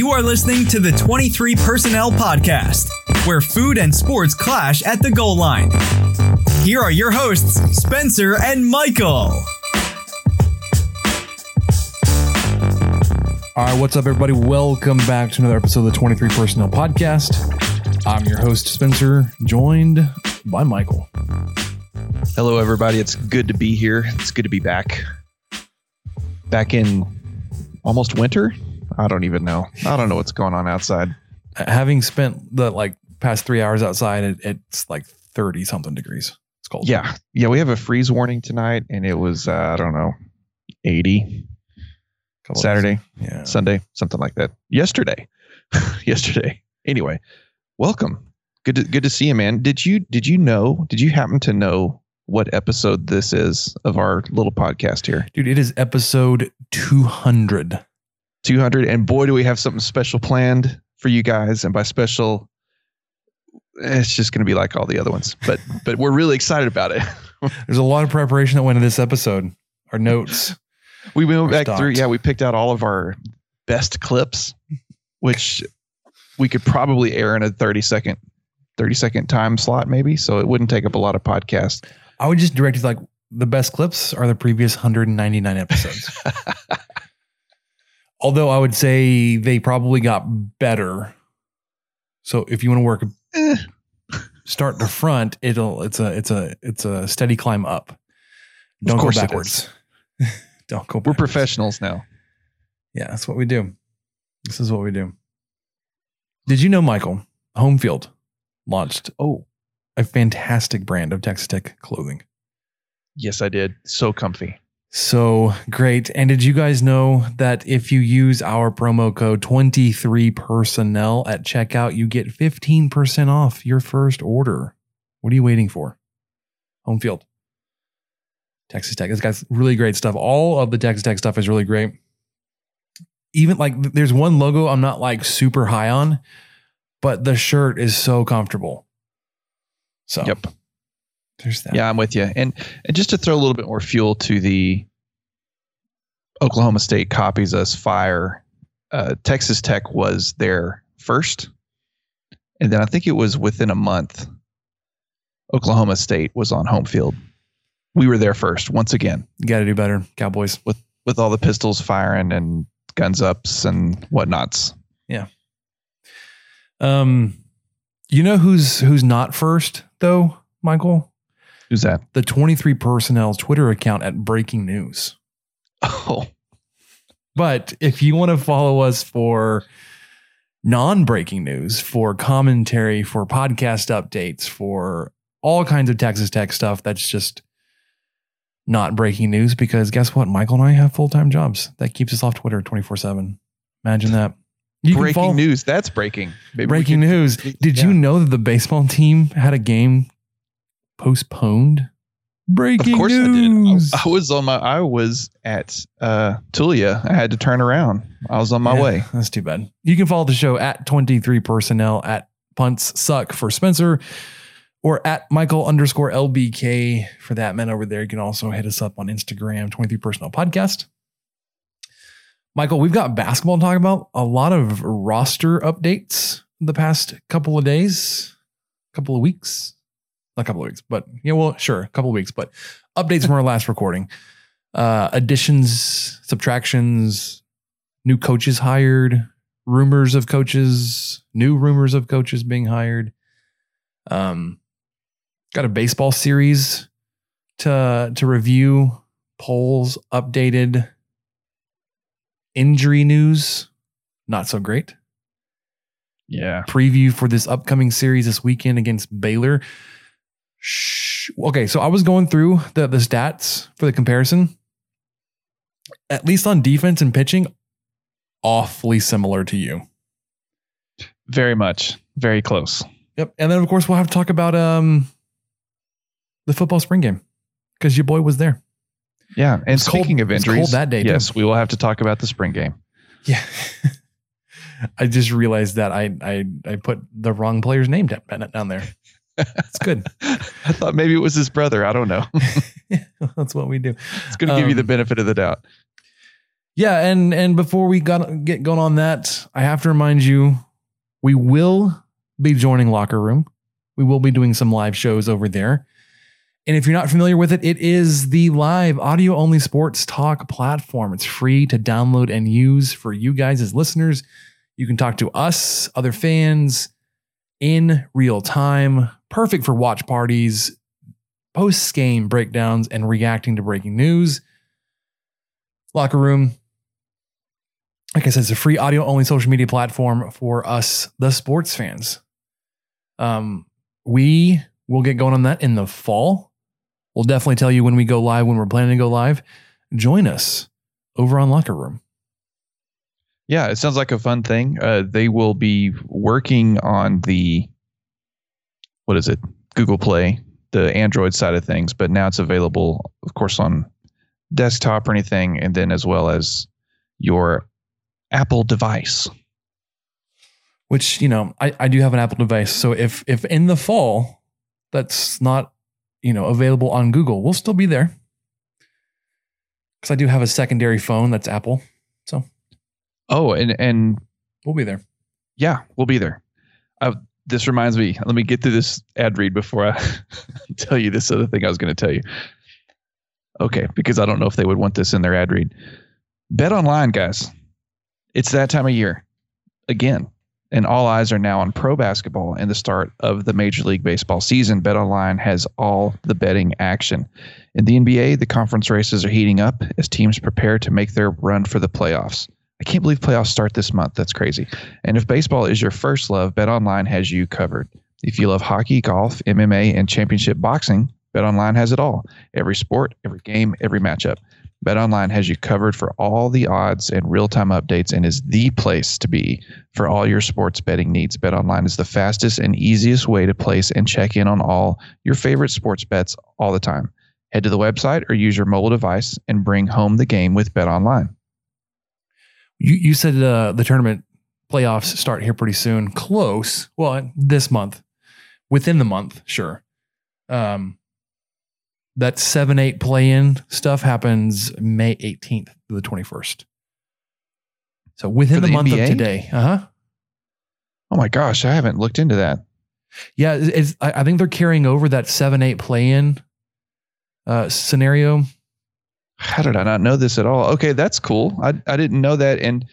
You are listening to the 23 Personnel Podcast, where food and sports clash at the goal line. Here are your hosts, Spencer and Michael. All right, what's up, everybody? Welcome back to another episode of the 23 Personnel Podcast. I'm your host, Spencer, joined by Michael. Hello, everybody. It's good to be here. It's good to be back. Back in almost winter. I don't even know. I don't know what's going on outside. Having spent the like past three hours outside, it, it's like 30 something degrees. It's cold. Yeah, yeah. We have a freeze warning tonight, and it was uh, I don't know, eighty Couple Saturday, Yeah. Sunday, something like that. Yesterday, yesterday. Anyway, welcome. Good to good to see you, man. Did you did you know? Did you happen to know what episode this is of our little podcast here? Dude, it is episode 200. 200 and boy do we have something special planned for you guys and by special it's just going to be like all the other ones but but we're really excited about it There's a lot of preparation that went into this episode. Our notes. we went back through yeah we picked out all of our best clips which we could probably air in a 30 second 30 second time slot maybe so it wouldn't take up a lot of podcast I would just direct you like the best clips are the previous 199 episodes. Although I would say they probably got better. So if you want to work Eh, start to front, it'll it's a it's a it's a steady climb up. Don't go backwards. Don't go we're professionals now Yeah, that's what we do. This is what we do. Did you know, Michael, Homefield launched oh a fantastic brand of Texas Tech clothing? yes i did so comfy So great. And did you guys know that if you use our promo code 23personnel at checkout, you get 15% off your first order? What are you waiting for? Home field. Texas Tech. This guy's really great stuff. All of the Texas Tech stuff is really great. Even like there's one logo I'm not like super high on, but the shirt is so comfortable. So yep there's that. Yeah, I'm with you. And and just to throw a little bit more fuel to the Oklahoma State copies us fire, uh, Texas Tech was there first, and then I think it was within a month. Oklahoma State was on home field. We were there first once again You got to do better, Cowboys. with all the pistols firing and guns ups and whatnots. Yeah. Um, you know who's who's not first though, Michael? Who's that? The 23 personnel's Twitter account at Breaking News. Oh, But if you want to follow us for non-breaking news, for commentary, for podcast updates, for all kinds of Texas Tech stuff, that's just not breaking news. Because guess what? Michael and I have full-time jobs. That keeps us off Twitter 24-7. Imagine that. You can breaking follow- news. That's breaking. Maybe Breaking could- news. Did you know that the baseball team had a game postponed? Breaking Of course news. I did. I, I was on my. I was at uh, Tulia. I had to turn around. I was on my Yeah, way. That's too bad. You can follow the show at 23 personnel at punts suck for Spencer or at Michael underscore LBK for that man over there. You can also hit us up on Instagram, 23 personnel podcast. Michael, we've got basketball to talk about. A lot of roster updates the past couple of days, couple of weeks. A couple of weeks, but yeah, well, sure, a couple of weeks, but updates from our last recording. Uh additions, subtractions, new coaches hired, rumors of coaches, new rumors of coaches being hired. Um, got a baseball series to to review, polls updated, injury news, not so great. Yeah. Preview for this upcoming series this weekend against Baylor. Shh. Okay, so I was going through the the stats for the comparison. at least on defense and pitching, awfully similar to you. Very much. Very close. Yep. And then of course we'll have to talk about um the football spring game because your boy was there. Yeah. And was cold- speaking of it was cold injuries, that day, too. yes, we will have to talk about the spring game. Yeah. I just realized that I I I put the wrong player's name down there. It's good. I thought maybe it was his brother. I don't know. That's what we do. It's going to give you the Um, benefit of the doubt. Yeah, and and before we got get going on that, I have to remind you, we will be joining Locker Room. We will be doing some live shows over there. And if you're not familiar with it, it is the live audio only sports talk platform. It's free to download and use for you guys as listeners. You can talk to us, other fans, in real time. Perfect for watch parties, post game breakdowns, and reacting to breaking news. Locker Room, like I said, it's a free audio only social media platform for us, the sports fans. Um, we will get going on that in the fall. We'll definitely tell you when we go live, when we're planning to go live. Join us over on Locker Room. Yeah, it sounds like a fun thing. Uh, they will be working on the what is it? Google Play, the Android side of things, but now it's available, of course, on desktop or anything, and then as well as your Apple device. Which you know, I, I do have an Apple device, so if if in the fall that's not you know available on Google, we'll still be there because I do have a secondary phone that's Apple, so Oh, and and we'll be there. yeah, we'll be there. Uh, this reminds me. Let me get through this ad read before I tell you this other thing I was going to tell you. Okay, because I don't know if they would want this in their ad read. BetOnline, guys. It's that time of year again, and all eyes are now on pro basketball and the start of the Major League Baseball season. BetOnline has all the betting action. In the NBA, the conference races are heating up as teams prepare to make their run for the playoffs. I can't believe playoffs start this month. That's crazy. And if baseball is your first love, BetOnline has you covered. If you love hockey, golf, MMA, and championship boxing, BetOnline has it all. Every sport, every game, every matchup. BetOnline has you covered for all the odds and real-time updates and is the place to be for all your sports betting needs. BetOnline is the fastest and easiest way to place and check in on all your favorite sports bets all the time. Head to the website or use your mobile device and bring home the game with BetOnline. You you said uh, the tournament playoffs start here pretty soon. Close. Well, this month, within the month, sure. Um, that seven eight play in stuff happens May eighteenth to the twenty first. So within For the, the month of today, uh huh. Oh my gosh, I haven't looked into that. Yeah, I, I think they're carrying over that seven eight play in uh, scenario. How did I not know this at all? Okay, that's cool. I I didn't know that, and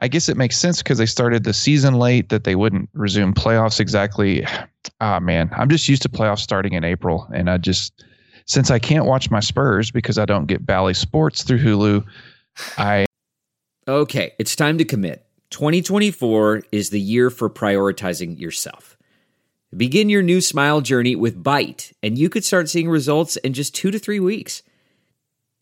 I guess it makes sense because they started the season late that they wouldn't resume playoffs exactly. Ah man, I'm just used to playoffs starting in April, and I just since I can't watch my Spurs because I don't get Bally Sports through Hulu, I Okay, it's time to commit. 2024 is the year for prioritizing yourself. Begin your new smile journey with Byte, and you could start seeing results in just two to three weeks.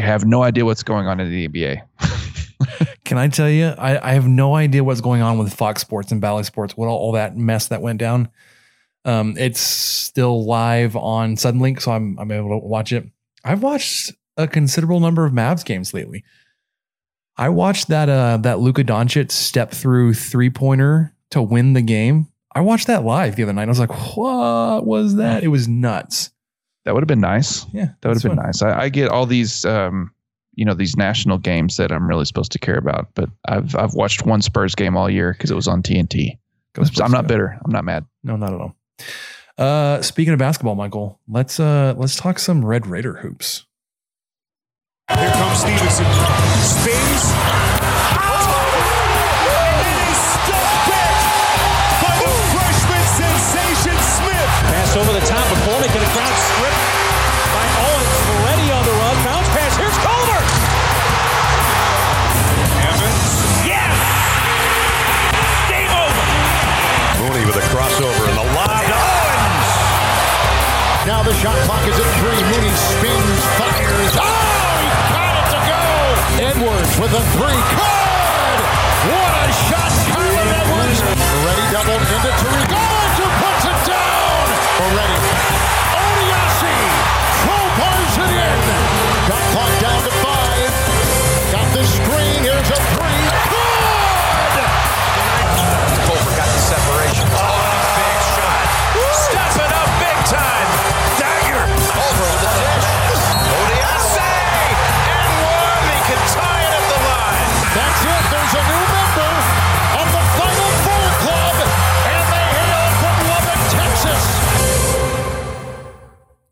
Have no idea what's going on in the NBA. Can I tell you? I, I have no idea what's going on with Fox Sports and Bally Sports. What all, all that mess that went down. Um, it's still live on Suddenlink, so I'm I'm able to watch it. I've watched a considerable number of Mavs games lately. I watched that uh that Luka Doncic step through three pointer to win the game. I watched that live the other night. I was like, what was that? It was nuts. That would have been nice. Yeah, That would have been fun. nice. I, I get all these, um, you know, these national games that I'm really supposed to care about, but I've I've watched one Spurs game all year because it was on TNT. Go Spurs, I'm not bitter. I'm not mad. No, not at all. Uh, speaking of basketball, Michael, let's uh let's talk some Red Raider hoops. Here comes Stevenson. Spins.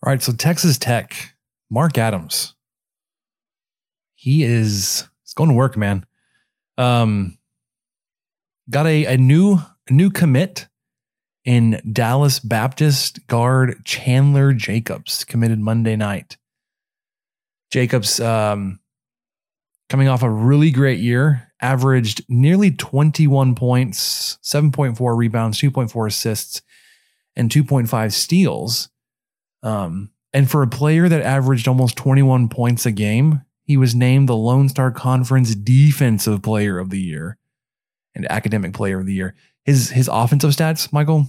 All right, so Texas Tech, Mark Adams. He is it's going to work, man. Um got a, a new a new commit in Dallas Baptist guard Chandler Jacobs, committed Monday night. Jacobs um coming off a really great year, averaged nearly 21 points, 7.4 rebounds, 2.4 assists, and 2.5 steals. Um, and for a player that averaged almost 21 points a game, he was named the Lone Star Conference Defensive Player of the Year and Academic Player of the Year. His his offensive stats, Michael,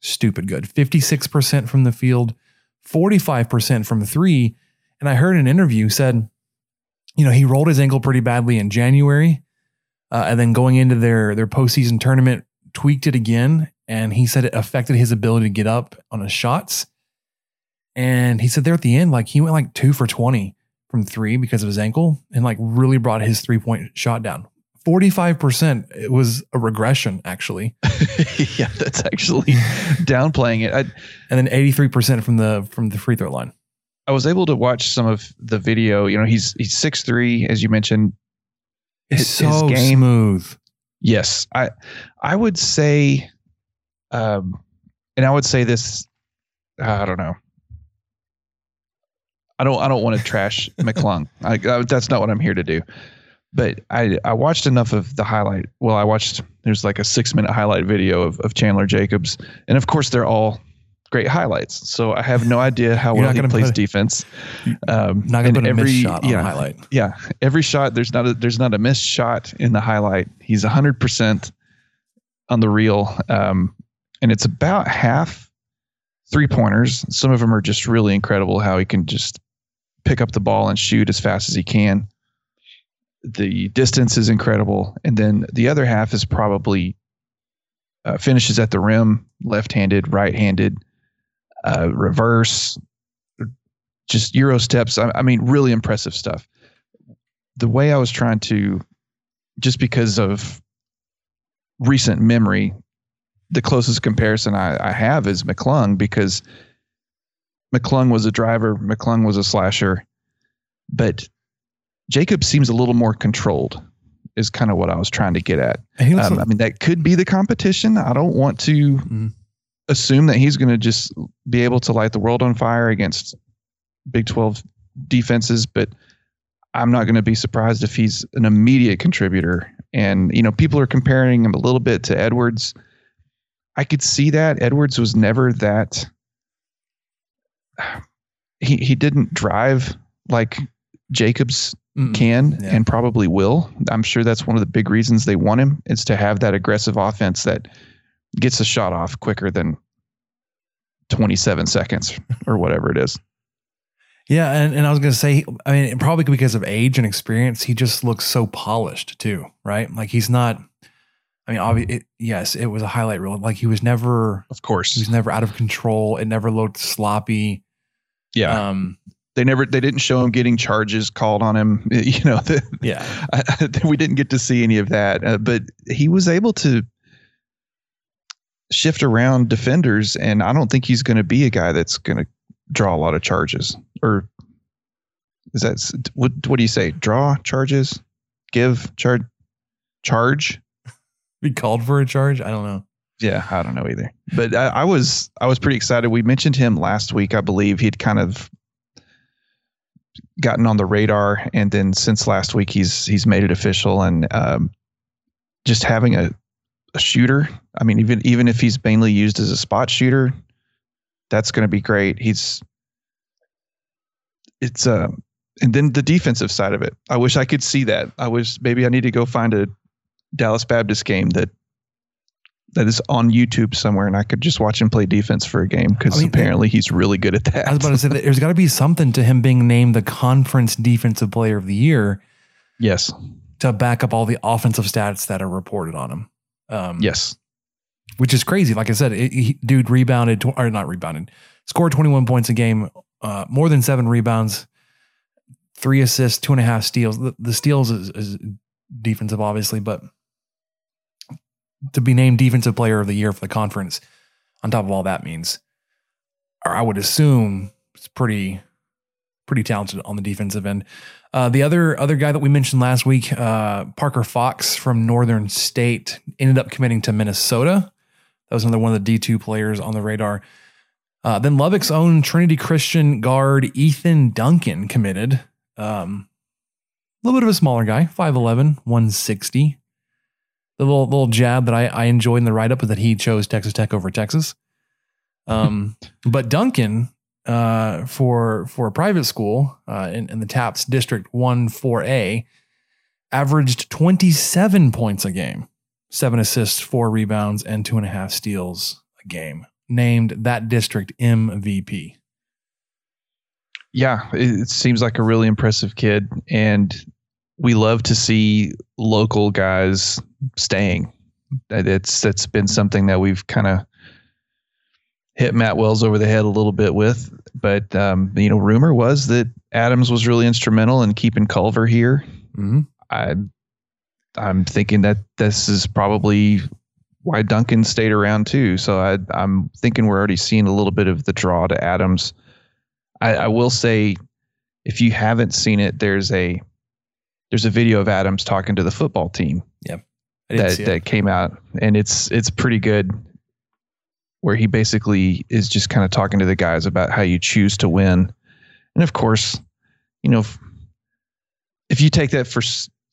stupid good. 56% from the field, 45% from three. And I heard an interview said, you know, he rolled his ankle pretty badly in January. Uh, and then going into their their postseason tournament, tweaked it again. And he said it affected his ability to get up on his shots. And he said there at the end, like he went like two for 20 from three because of his ankle and like really brought his three point shot down. 45%. It was a regression, actually. yeah, that's actually downplaying it. I, And then 83% from the from the free throw line. I was able to watch some of the video. You know, he's he's six three, as you mentioned. It's so smooth. Yes, I I would say, um, and I would say this. I don't know. I don't I don't want to trash McClung. I, I, that's not what I'm here to do. But I I watched enough of the highlight. Well, I watched. There's like a six minute highlight video of of Chandler Jacobs, and of course they're all great highlights. So I have no idea how You're well he plays put- defense. Um, Not gonna put a missed shot yeah, highlight. Yeah, every shot there's not a there's not a missed shot in the highlight. He's hundred percent on the reel, um, and it's about half three pointers. Some of them are just really incredible. How he can just pick up the ball and shoot as fast as he can. The distance is incredible, and then the other half is probably uh, finishes at the rim, left-handed, right-handed, uh, reverse, just euro steps. I, I mean, really impressive stuff. The way I was trying to, just because of recent memory, the closest comparison I, I have is McClung because McClung was a driver, McClung was a slasher, but Jacob seems a little more controlled. Is kind of what I was trying to get at. And he looks Um, like- I mean, that could be the competition. I don't want to Mhm. assume that he's going to just be able to light the world on fire against Big 12 defenses, but I'm not going to be surprised if he's an immediate contributor. And, you know, people are comparing him a little bit to Edwards. I could see that. Edwards was never that. He, he didn't drive like Jacobs Mm-mm. can Yeah. and probably will. I'm sure that's one of the big reasons they want him is to have that aggressive offense that gets a shot off quicker than 27 seconds or whatever it is. Yeah, and, and I was gonna say, I mean, probably because of age and experience, he just looks so polished too, right? Like he's not. I mean, obviously, yes, it was a highlight reel. Like he was never, of course, he was never out of control. It never looked sloppy. Yeah. Um, they never they didn't show him getting charges called on him you know the, yeah. I, we didn't get to see any of that uh, but he was able to shift around defenders and i don't think he's going to be a guy that's going to draw a lot of charges or is that what what do you say? Draw charges? Give charge charge? Be called for a charge? I don't know yeah i don't know either but I, I was i was pretty excited we mentioned him last week i believe he'd kind of gotten on the radar, and then since last week he's he's made it official, and um, just having a, a shooter. I mean, even even if he's mainly used as a spot shooter, that's going to be great. He's it's uh, and then the defensive side of it. I wish I could see that. I wish maybe I need to go find a Dallas Baptist game that that is on YouTube somewhere, and I could just watch him play defense for a game because I mean, apparently he's really good at that. I was about to say that there's got to be something to him being named the conference defensive player of the year. Yes, to back up all the offensive stats that are reported on him. Um, yes, which is crazy. Like I said, it, he, dude rebounded or not rebounded, scored 21 points a game, uh, more than seven rebounds, three assists, two and a half steals. The, the steals is, is defensive, obviously, but to be named defensive player of the year for the conference on top of all that means or i would assume it's pretty pretty talented on the defensive end. Uh, the other other guy that we mentioned last week uh, parker fox from northern state ended up committing to minnesota. That was another one of the d2 players on the radar. Uh, then lubbock's own trinity christian guard ethan duncan committed. Um, a little bit of a smaller guy 5'11 160 the little little jab that I, I enjoyed in the write up is that he chose Texas Tech over Texas. Um, but Duncan, uh, for for a private school uh, in, in the TAPPS District One Four A, averaged twenty seven points a game, seven assists, four rebounds, and two and a half steals a game. Named that district MVP. Yeah, it seems like a really impressive kid, and we love to see local guys staying. It's that's been something that we've kind of hit Matt Wells over the head a little bit with. But um, you know, rumor was that Adams was really instrumental in keeping Culver here. Mm-hmm. I I'm thinking that this is probably why Duncan stayed around too. So I, I'm thinking we're already seeing a little bit of the draw to Adams. I, I will say, if you haven't seen it, there's a there's a video of Adams talking to the football team. Yep. That that came out and it's it's pretty good where he basically is just kind of talking to the guys about how you choose to win. And of course, you know, if, if you take that for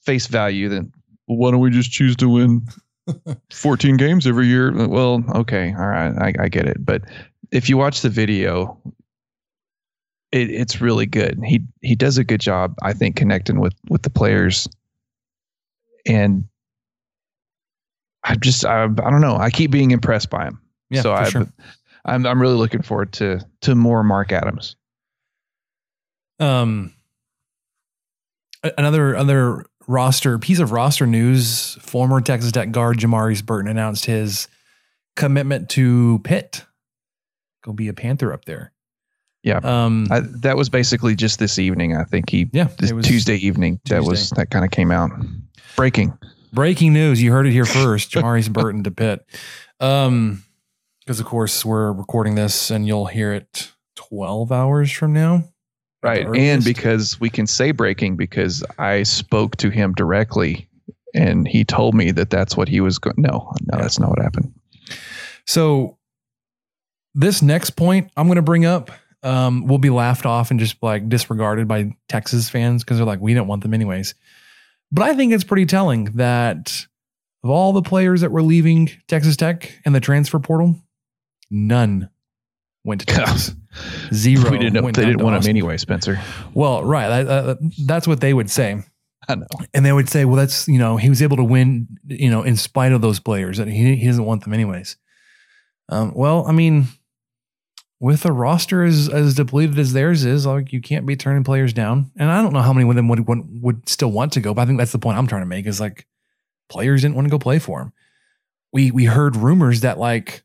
face value, then why don't we just choose to win 14 games every year? Well, okay, all right, I, I get it. But if you watch the video, it, it's really good. He he does a good job, I think, connecting with with the players. And I just I, I don't know. I keep being impressed by him. Yeah, so I, sure. I'm I'm really looking forward to to more Mark Adams. Um, another other roster piece of roster news: former Texas Tech guard Jamarius Burton announced his commitment to Pitt. Go be a Panther up there. Yeah. Um, I, that was basically just this evening. I think he. Yeah. This Tuesday evening. Tuesday. That was that kind of came out. Breaking. Breaking news. You heard it here first. Jamarius Burton to Pitt. Um, because of course we're recording this and you'll hear it 12 hours from now. Right. And because we can say breaking because I spoke to him directly and he told me that that's what he was going. No, no, yeah. that's not what happened. So this next point I'm going to bring up um, will be laughed off and just like disregarded by Texas fans because they're like, we don't want them anyways. But I think it's pretty telling that of all the players that were leaving Texas Tech and the transfer portal, none went to Texas. Zero. We didn't know they didn't want Austin. him anyway, Spencer. Well, right. Uh, that's what they would say. I know. And they would say, well, that's, you know, he was able to win, you know, in spite of those players that he, he doesn't want them anyways. Um, well, I mean, with a roster as as depleted as theirs is, like you can't be turning players down. And I don't know how many of them would would, would still want to go, but I think that's the point I'm trying to make is like players didn't want to go play for him. We we heard rumors that like,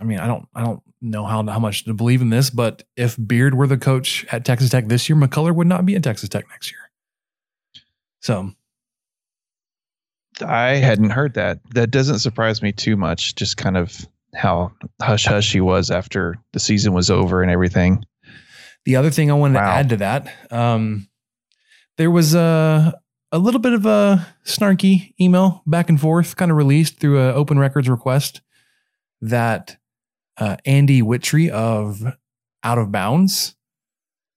I mean, I don't I don't know how how much to believe in this, but if Beard were the coach at Texas Tech this year, McCullar would not be at Texas Tech next year. So I hadn't heard that. That doesn't surprise me too much. Just kind of how hush hush he was after the season was over and everything. The other thing I wanted wow. to add to that, um, there was a a little bit of a snarky email back and forth, kind of released through an open records request that uh, Andy Wittry of Out of Bounds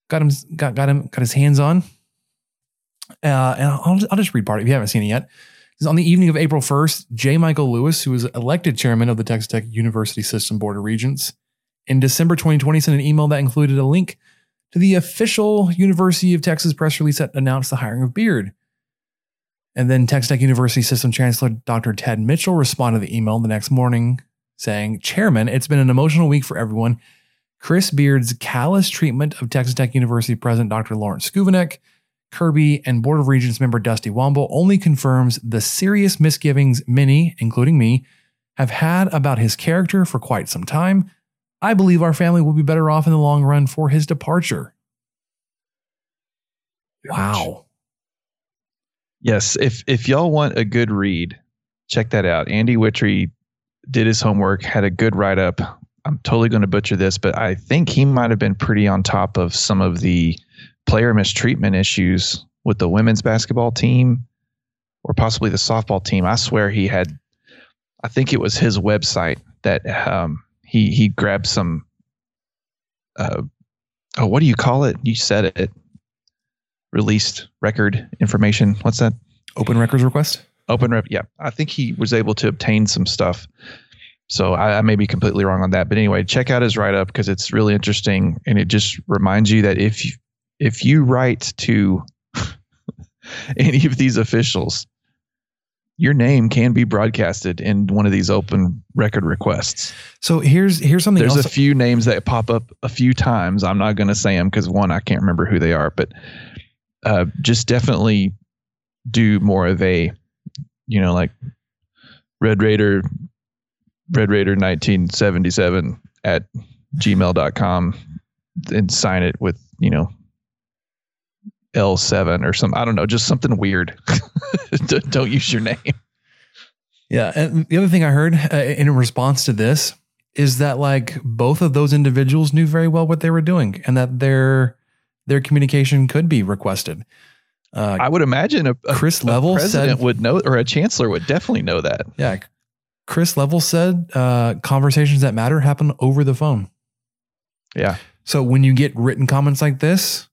got him got got him got his hands on. Uh, and I'll, I'll just read part if you haven't seen it yet. On the evening of April 1st, J. Michael Lewis, who was elected chairman of the Texas Tech University System Board of Regents, in December 2020 sent an email that included a link to the official University of Texas press release that announced the hiring of Beard. And then Texas Tech University System Chancellor Dr. Ted Mitchell responded to the email the next morning saying, Chairman, it's been an emotional week for everyone. Chris Beard's callous treatment of Texas Tech University President Dr. Lawrence Schovanec Kirby, and Board of Regents member Dusty Womble only confirms the serious misgivings many, including me, have had about his character for quite some time. I believe our family will be better off in the long run for his departure. Wow. Yes, if if y'all want a good read, check that out. Andy Wittry did his homework, had a good write up. I'm totally going to butcher this, but I think he might have been pretty on top of some of the player mistreatment issues with the women's basketball team or possibly the softball team. I swear he had, I think it was his website that um, he he grabbed some. Uh, oh, what do you call it? You said it. Released record information. What's that? Open records request. Open rep. Yeah, I think he was able to obtain some stuff. So I, I may be completely wrong on that, but anyway, check out his write up because it's really interesting and it just reminds you that if you, if you write to any of these officials, your name can be broadcasted in one of these open record requests. So here's here's something. There's else. a few names that pop up a few times. I'm not going to say them because one, I can't remember who they are, but uh, just definitely do more of a, you know, like Red Raider, Red Raider 1977 at gmail.com and sign it with, you know, L7 or some I don't know, just something weird. don't use your name. Yeah, and the other thing I heard uh, in response to this is that like both of those individuals knew very well what they were doing and that their their communication could be requested. Uh, I would imagine a, a Chris a Level president said, would know, or a chancellor would definitely know that. Yeah, Chris Level said uh, conversations that matter happen over the phone. Yeah. So when you get written comments like this,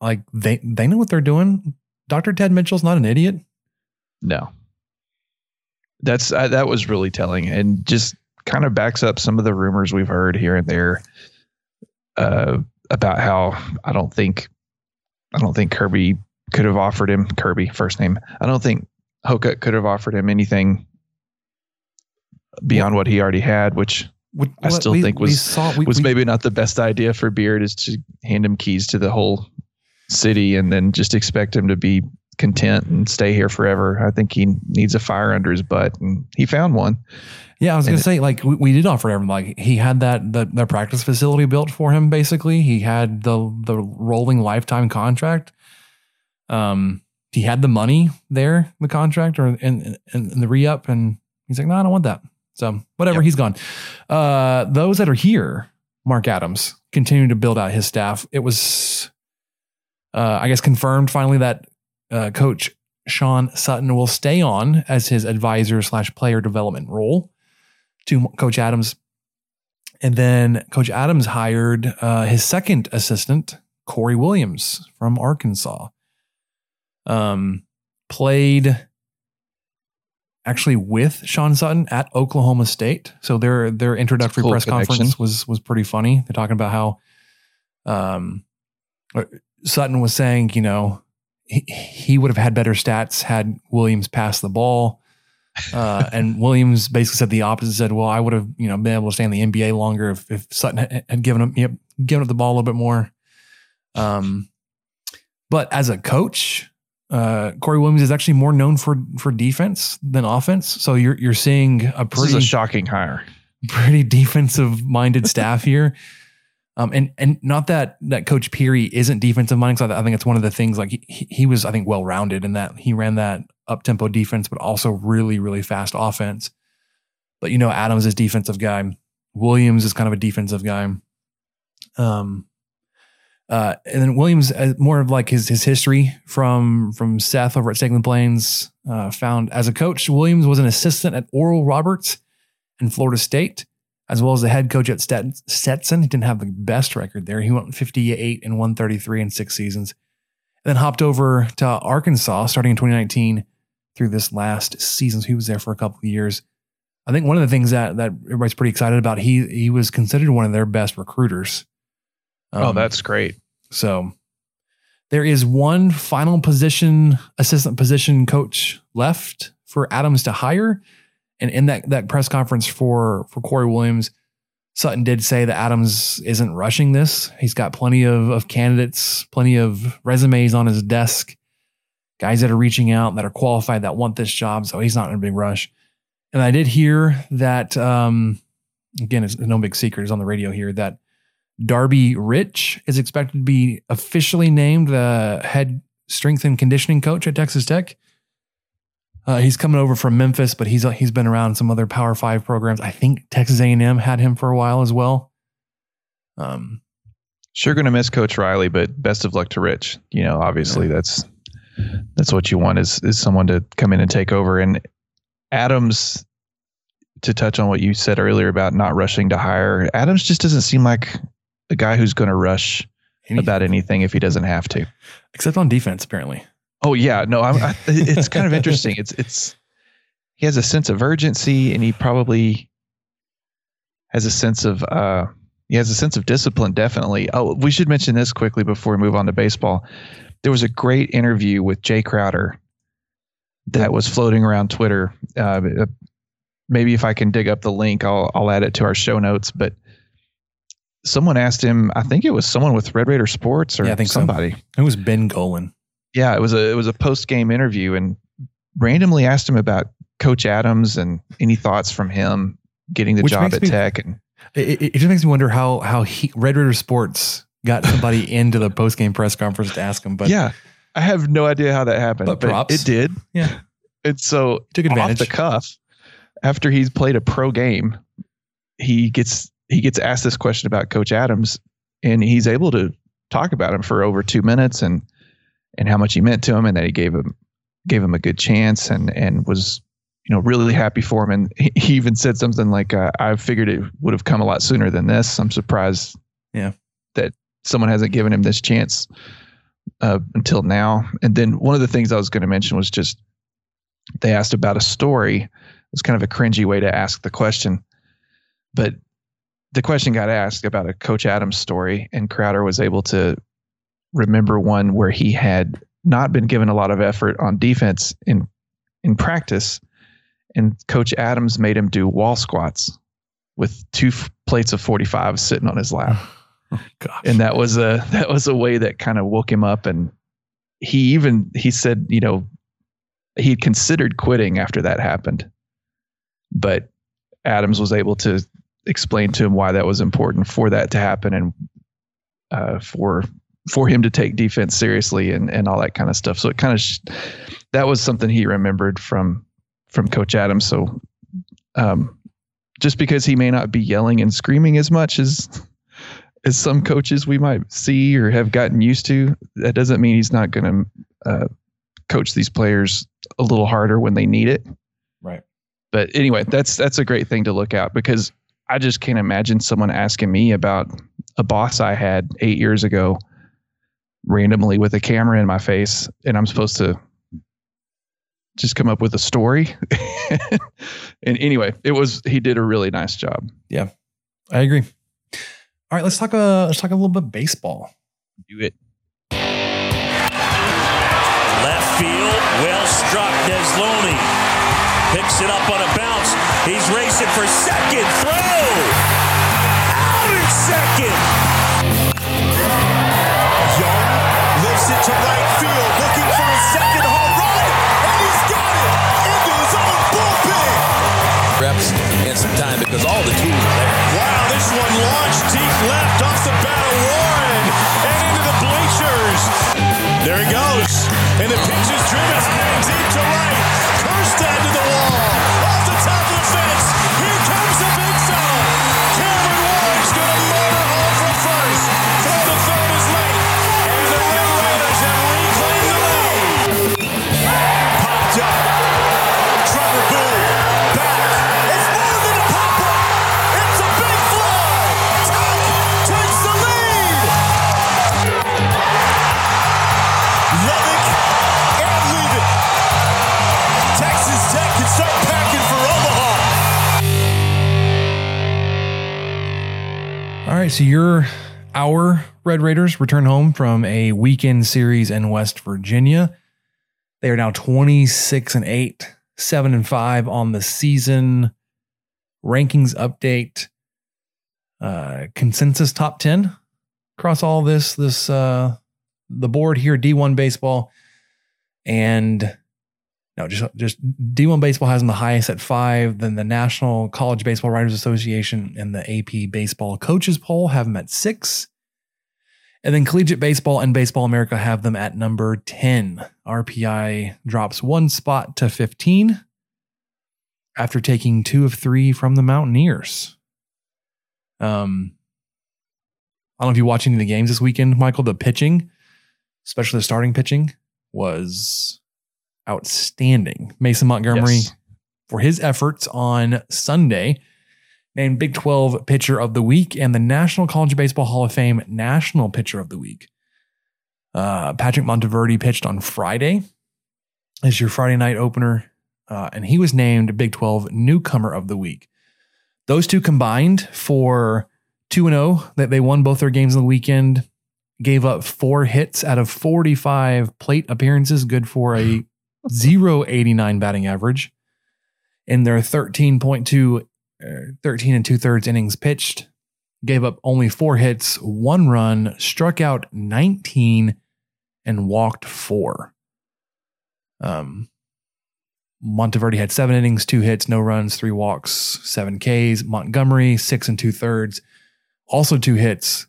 like they they know what they're doing. Dr. Ted Mitchell's not an idiot. No. That's uh, that was really telling and just kind of backs up some of the rumors we've heard here and there uh, about how I don't think I don't think Kirby could have offered him Kirby first name. I don't think Hocutt could have offered him anything beyond what he already had, which I still we, think was saw, we, was maybe not the best idea for Beard is to hand him keys to the whole city and then just expect him to be content and stay here forever. I think he needs a fire under his butt, and he found one. Yeah, I was gonna say like we, we, did offer him like he had that the, the practice facility built for him. Basically, he had the the rolling lifetime contract. Um, he had the money there, the contract or in, in, in the re up, and he's like, no, I don't want that. So whatever, yep. he's gone. Uh, those that are here, Mark Adams, continuing to build out his staff. It was uh, I guess confirmed finally that uh, coach Sean Sutton will stay on as his advisor slash player development role to Coach Adams. And then Coach Adams hired uh, his second assistant, Corey Williams from Arkansas. Um, played actually with Sean Sutton at Oklahoma State. So their their introductory cool press connection. conference was was pretty funny. They're talking about how um Sutton was saying, you know, he, he would have had better stats had Williams passed the ball. Uh, and Williams basically said the opposite. Said, "Well, I would have, you know, been able to stay in the NBA longer if, if Sutton had, had given him, yep, given up the ball a little bit more." Um, but as a coach, uh, Corey Williams is actually more known for for defense than offense. So you're you're seeing a pretty a shocking hire. pretty defensive minded staff here. Um, and and not that that Coach Peary isn't defensive minded. I I think it's one of the things like he, he was I think well rounded in that he ran that up tempo defense, but also really really fast offense. But you know Adams is defensive guy. Williams is kind of a defensive guy. Um, uh, and then Williams, uh, more of like his his history from from Seth over at Stegman Plains. Uh, found as a coach, Williams was an assistant at Oral Roberts in Florida State, as well as the head coach at Stetson. He didn't have the best record there. He went 58 and 133 in six seasons. And then hopped over to Arkansas starting in 2019 through this last season. So he was there for a couple of years. I think one of the things that that everybody's pretty excited about, he he was considered one of their best recruiters. oh, Um, that's great. so there is one final position, assistant position coach left for Adams to hire. And in that, that press conference for, for Corey Williams, Sutton did say that Adams isn't rushing this. He's got plenty of, of candidates, plenty of resumes on his desk, guys that are reaching out that are qualified that want this job. So he's not in a big rush. And I did hear that, um, again, it's no big secret, it's on the radio here that Darby Rich is expected to be officially named the head strength and conditioning coach at Texas Tech. Uh, he's coming over from Memphis, but he's he's been around some other Power Five programs. I think Texas A&M had him for a while as well. Um, Sure, going to miss Coach Riley, but best of luck to Rich. You know, obviously that's that's what you want is is someone to come in and take over. And Adams, to touch on what you said earlier about not rushing to hire, Adams just doesn't seem like a guy who's going to rush about anything if he doesn't have to. except on defense, apparently. Oh yeah, no, I'm, I, it's kind of interesting. It's it's he has a sense of urgency, and he probably has a sense of uh, he has a sense of discipline. Definitely. Oh, we should mention this quickly before we move on to baseball. There was a great interview with Jae Crowder that was floating around Twitter. Uh, maybe if I can dig up the link, I'll I'll add it to our show notes. But someone asked him, I think it was someone with Red Raider Sports or Yeah, I think so. somebody. It was Ben Golan. Yeah, it was a it was a post game interview, and randomly asked him about Coach Adams and any thoughts from him getting the Which job at me- Tech. And It, it, just makes me wonder how how he, Red Raider Sports got somebody into the post game press conference to ask him. But yeah, I have no idea how that happened, But but, props. it did. Yeah. And so Took advantage. off the cuff, after he's played a pro game, he gets he gets asked this question about Coach Adams, and he's able to talk about him for over two minutes and and how much he meant to him, and that he gave him gave him a good chance, and and was you know really happy for him. And he even said something like, uh, "I figured it would have come a lot sooner than this. I'm surprised, Yeah. that someone hasn't given him this chance uh, until now." And then one of the things I was going to mention was just they asked about a story. It was kind of a cringy way to ask the question, but the question got asked about a Coach Adams story, and Crowder was able to remember one where he had not been given a lot of effort on defense in in practice, and Coach Adams made him do wall squats with two f- plates of forty five sitting on his lap, gosh. and that was a that was a way that kind of woke him up, and he even he said you know he had considered quitting after that happened, but Adams was able to explain to him why that was important for that to happen and uh, for for him to take defense seriously and and all that kind of stuff. So it kind of sh- that was something he remembered from from Coach Adams. So um, just because he may not be yelling and screaming as much as as some coaches we might see or have gotten used to, that doesn't mean he's not going to uh, coach these players a little harder when they need it. Right. But anyway, that's that's a great thing to look at because I just can't imagine someone asking me about a boss I had eight years ago randomly with a camera in my face, and I'm supposed to just come up with a story. and anyway, it was he did a really nice job. Yeah, I agree. All right, let's talk. Uh, let's talk a little bit baseball. Do it. Left field, well struck, Desloney. Picks it up on a bounce. He's racing for second. Throw. Out in second. Because all the tools are there. Wow, this one launched deep left off the bat of Warren and into the bleachers. There he goes. And the pitch is driven deep to right. Right, so your our Red Raiders return home from a weekend series in West Virginia. They are now 26 and 8, 7 and 5 on the season. Rankings update. Uh consensus top 10 across all this this uh the board here D1 baseball and no, just just D1 baseball has them the highest at five. Then the National College Baseball Writers Association and the AP Baseball Coaches Poll have them at six. And then Collegiate Baseball and Baseball America have them at number 10. RPI drops one spot to 15 after taking two of three from the Mountaineers. Um, I don't know if you watched any of the games this weekend, Michael. The pitching, especially the starting pitching, was outstanding. Mason Montgomery, Yes. for his efforts on Sunday, named Big 12 Pitcher of the Week and the National College Baseball Hall of Fame National Pitcher of the Week. Uh, Patrick Monteverde pitched on Friday as your Friday night opener, uh, and he was named Big 12 Newcomer of the Week. Those two combined for 2 0, that they won both their games on the weekend, gave up four hits out of 45 plate appearances, good for a 089 batting average. In their 13.2, uh, 13 and two thirds innings pitched, gave up only four hits, one run, struck out 19, and walked four. Um, Monteverde had seven innings, two hits, no runs, three walks, seven Ks. Montgomery, six and two thirds, also two hits.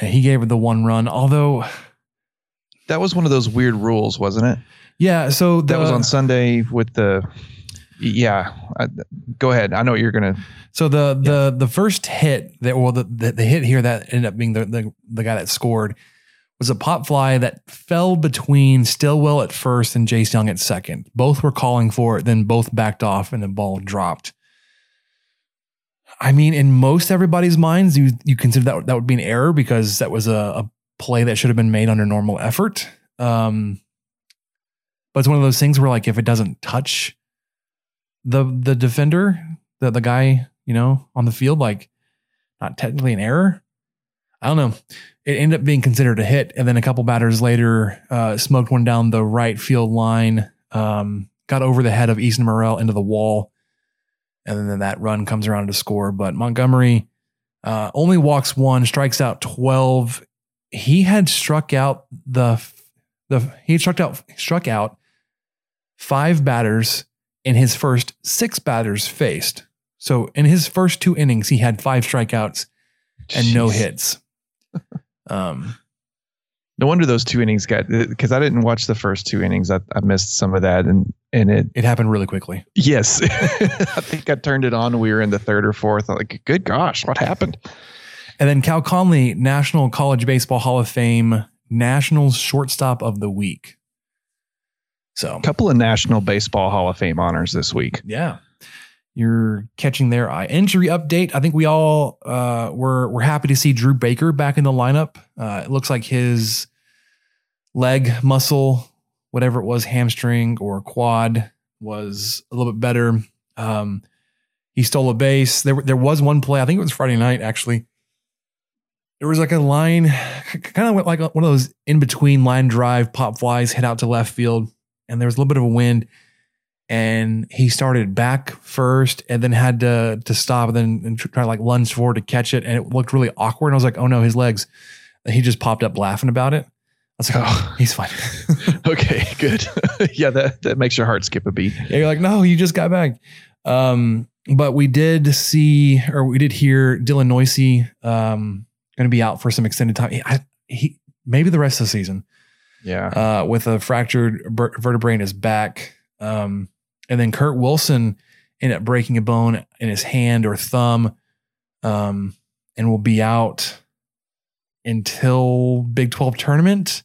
He gave her the one run, although That was one of those weird rules, wasn't it? Yeah. So That was on Sunday with the. Yeah, I, go ahead. I know what you're gonna. So the the the first hit that well the, the the hit here that ended up being the, the the guy that scored was a pop fly that fell between Stilwell at first and Jace Jung at second. Both were calling for it, then both backed off and the ball dropped. I mean, in most everybody's minds, you you consider that that would be an error because that was a, a play that should have been made under normal effort. Um, but it's one of those things where like if it doesn't touch the the defender, the the guy, you know, on the field, like not technically an error. I don't know. It ended up being considered a hit, and then a couple batters later, uh, smoked one down the right field line, um, got over the head of Easton Murrell into the wall, and then that run comes around to score. But Montgomery uh, only walks one, strikes out twelve. He had struck out the the he struck out struck out five batters in his first six batters faced. So in his first two innings, he had five strikeouts and no hits. Um, No wonder those two innings got because I didn't watch the first two innings. I, I missed some of that, and and it it happened really quickly. yes, I think I turned it on. We were in the third or fourth. I'm like, good gosh, what happened? And then Cal Conley, National College Baseball Hall of Fame, National Shortstop of the Week. So A couple of National Baseball Hall of Fame honors this week. yeah, you're catching their eye. Injury update. I think we all uh, were were happy to see Drew Baker back in the lineup. Uh, it looks like his leg muscle, whatever it was, hamstring or quad, was a little bit better. Um, he stole a base. There, there was one play. I think it was Friday night actually. There was like a line, kind of went like one of those in between line drive pop flies hit out to left field, and there was a little bit of a wind. and he started back first and then had to to stop and then and try to like lunge forward to catch it and it looked really awkward and I was like oh no his legs and he just popped up laughing about it I was like oh, he's fine okay, good. yeah, that that makes your heart skip a beat. yeah you're like no you just got back um but we did see or we did hear Dylan Neuse um going to be out for some extended time I, he maybe the rest of the season Yeah. uh, with a fractured ver- vertebrae in his back. Um, and then Kurt Wilson ended up breaking a bone in his hand or thumb um, and will be out until Big 12 tournament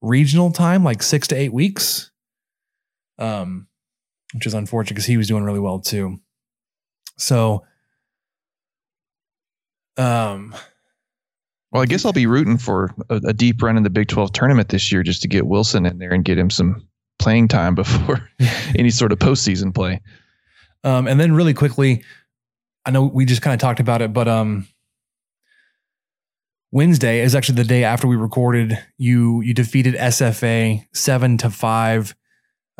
regional time, like six to eight weeks, um, which is unfortunate because he was doing really well too. So, um, Well, I guess I'll be rooting for a, a deep run in the Big 12 tournament this year just to get Wilson in there and get him some playing time before any sort of postseason play. Um, and then really quickly, I know we just kind of talked about it, but um, Wednesday is actually the day after we recorded. You you defeated SFA seven to five.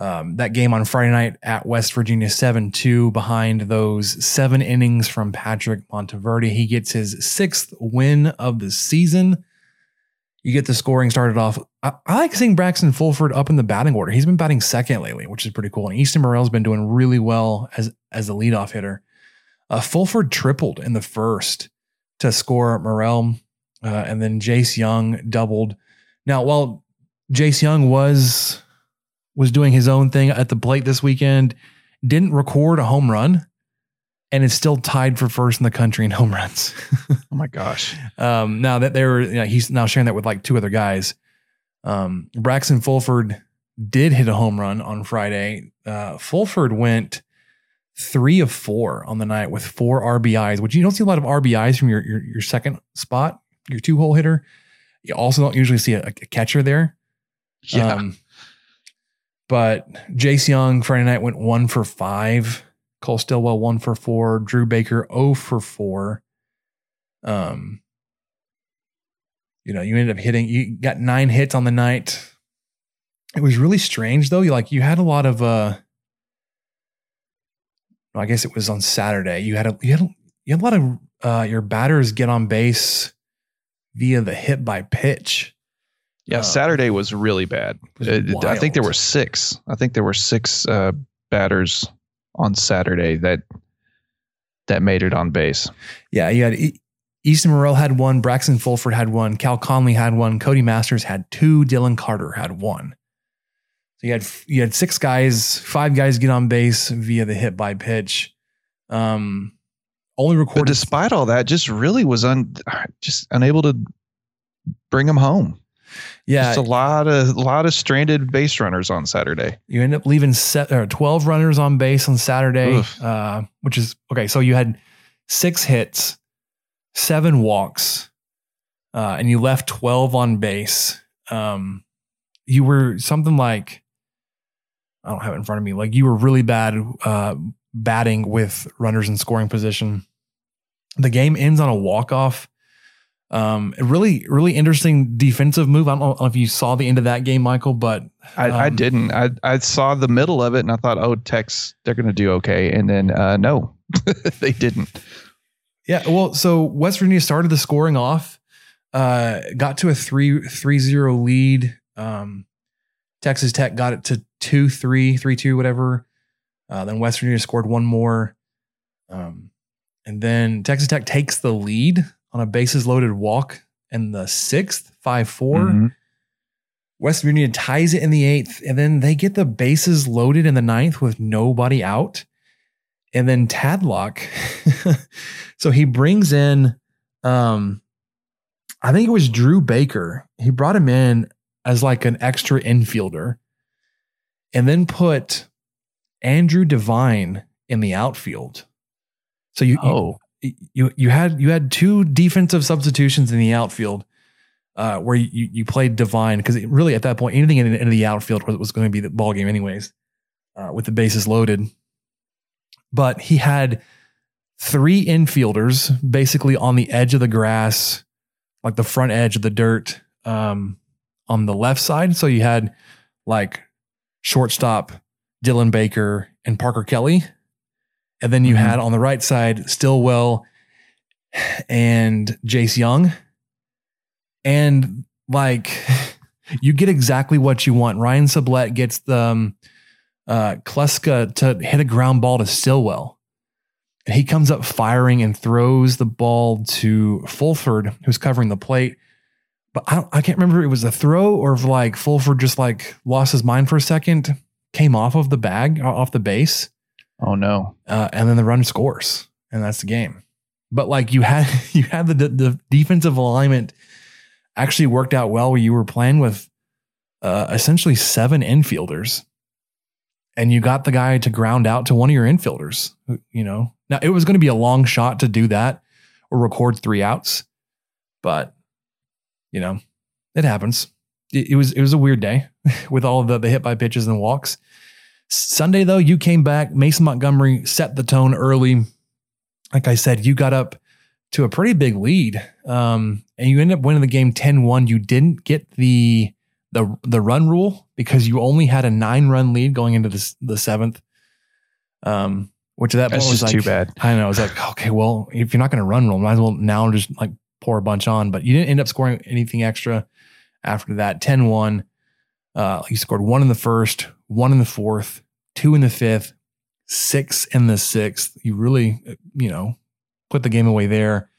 Um, that game on Friday night at West Virginia seven two behind those seven innings from Patrick Monteverde. He gets his sixth win of the season. You get the scoring started off. I, I like seeing Braxton Fulford up in the batting order. He's been batting second lately, which is pretty cool. And Easton Murrell's been doing really well as as a leadoff hitter. Uh, Fulford tripled in the first to score Murrell, uh, and then Jace Jung doubled. Now, while Jace Jung was was doing his own thing at the plate this weekend, didn't record a home run, and is still tied for first in the country in home runs. Oh my gosh. Um, now that they were, you know, he's now sharing that with like two other guys. Um, Braxton Fulford did hit a home run on Friday. Uh, Fulford went three of four on the night with four RBIs, which you don't see a lot of RBIs from your your, your second spot, your two hole hitter. You also don't usually see a, a catcher there. Yeah. Um, but Jace Jung Friday night went one for five. Cole Stilwell one for four. Drew Baker 0 for four. Um, you know, you ended up hitting, you got nine hits on the night. It was really strange though. You like, you had a lot of, uh, I guess it was on Saturday. You had a, you had, a, you had a lot of, uh, your batters get on base via the hit by pitch. Yeah, Uh, Saturday was really bad. was I think there were six. I think there were six uh, batters on Saturday that that made it on base. Yeah, you had E- Easton Murrell had one, Braxton Fulford had one, Cal Conley had one, Cody Masters had two, Dylan Carter had one. So you had you had six guys, five guys get on base via the hit by pitch. Um, only But recorded. despite all that, just really was un, just unable to bring them home. Yeah, Just a lot of a lot of stranded base runners on Saturday. you end up leaving set, or 12 runners on base on Saturday, uh, which is okay. So you had six hits, seven walks, uh, and you left 12 on base. Um, you were something like, I don't have it in front of me, like you were really bad uh, batting with runners in scoring position. The game ends on a walk off. Um, really, really interesting defensive move. I don't know if you saw the end of that game, Michael, but I, I um, didn't. I I saw the middle of it and I thought, oh, Tex, they're going to do okay, and then uh, no, they didn't. Yeah, well, so West Virginia started the scoring off, uh, got to a 3 3 0 lead. Um, Texas Tech got it to 2 3, 3 2, whatever. Uh, then West Virginia scored one more. Um, and then Texas Tech takes the lead on a bases loaded walk in the sixth, 5 4. Mhm. West Virginia ties it in the eighth, and then they get the bases loaded in the ninth with nobody out. And then Tadlock, so he brings in, um, I think it was Drew Baker. He brought him in as like an extra infielder, and then put Andrew Devine in the outfield. So you- Oh, you you had you had two defensive substitutions in the outfield uh, where you you played Devine because really at that point anything in, in the outfield was, was going to be the ball game anyways uh, with the bases loaded. But he had three infielders basically on the edge of the grass, like the front edge of the dirt um, on the left side. So you had like shortstop, Dylan Baker, and Parker Kelly. And then you Mhm. had on the right side Stilwell and Jace Jung. And like you get exactly what you want. Ryan Sublette gets the um, uh, Kleska to hit a ground ball to Stilwell. And he comes up firing and throws the ball to Fulford, who's covering the plate. But I, I can't remember if it was a throw or if like Fulford just like lost his mind for a second, came off of the bag, off the base Oh no. uh, and then the run scores, and that's the game. But like you had you had the the defensive alignment actually worked out well, where you were playing with uh, essentially seven infielders, and you got the guy to ground out to one of your infielders. You know, now it was going to be a long shot to do that or record three outs, but you know, it happens. It, it was it was a weird day with all of the, the hit by pitches and walks. Sunday, though, you came back. Mason Montgomery set the tone early. Like I said, you got up to a pretty big lead. Um, and you ended up winning the game 10-1. You didn't get the the the run rule because you only had a nine run lead going into the, the seventh. Um, which at that That's point was just like too bad. I know. I was like, okay, well, if you're not going to run roll, might as well now just like pour a bunch on. But you didn't end up scoring anything extra after that. 10 1. Uh, you scored one in the first, one in the fourth, two in the fifth, six in the sixth. You really, you know, put the game away there.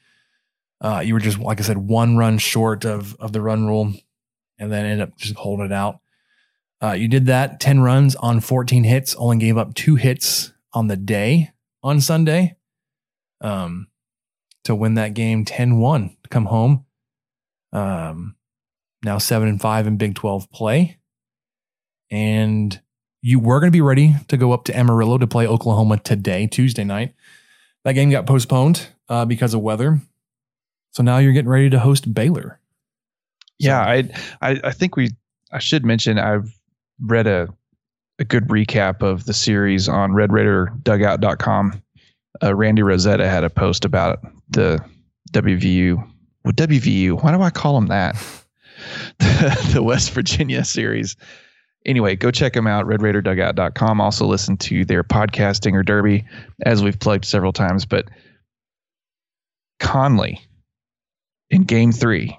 Uh, you were just, like I said, one run short of, of the run rule and then ended up just holding it out. Uh, you did that 10 runs on 14 hits, only gave up two hits on the day on Sunday um, to win that game 10 1 to come home. Um, now 7 and 5 in Big 12 play. And you were going to be ready to go up to Amarillo to play Oklahoma today, Tuesday night. That game got postponed uh, because of weather. So now you're getting ready to host Baylor. Yeah, I, I I think we I should mention I've read a a good recap of the series on RedRaiderDugout.com. Uh, Randy Rosetta had a post about the WVU. Well, WVU. Why do I call them that? the, the West Virginia series. Anyway, go check them out. RedRaiderDugout.com. Also listen to their podcasting or Derby, as we've plugged several times. But Conley in Game Three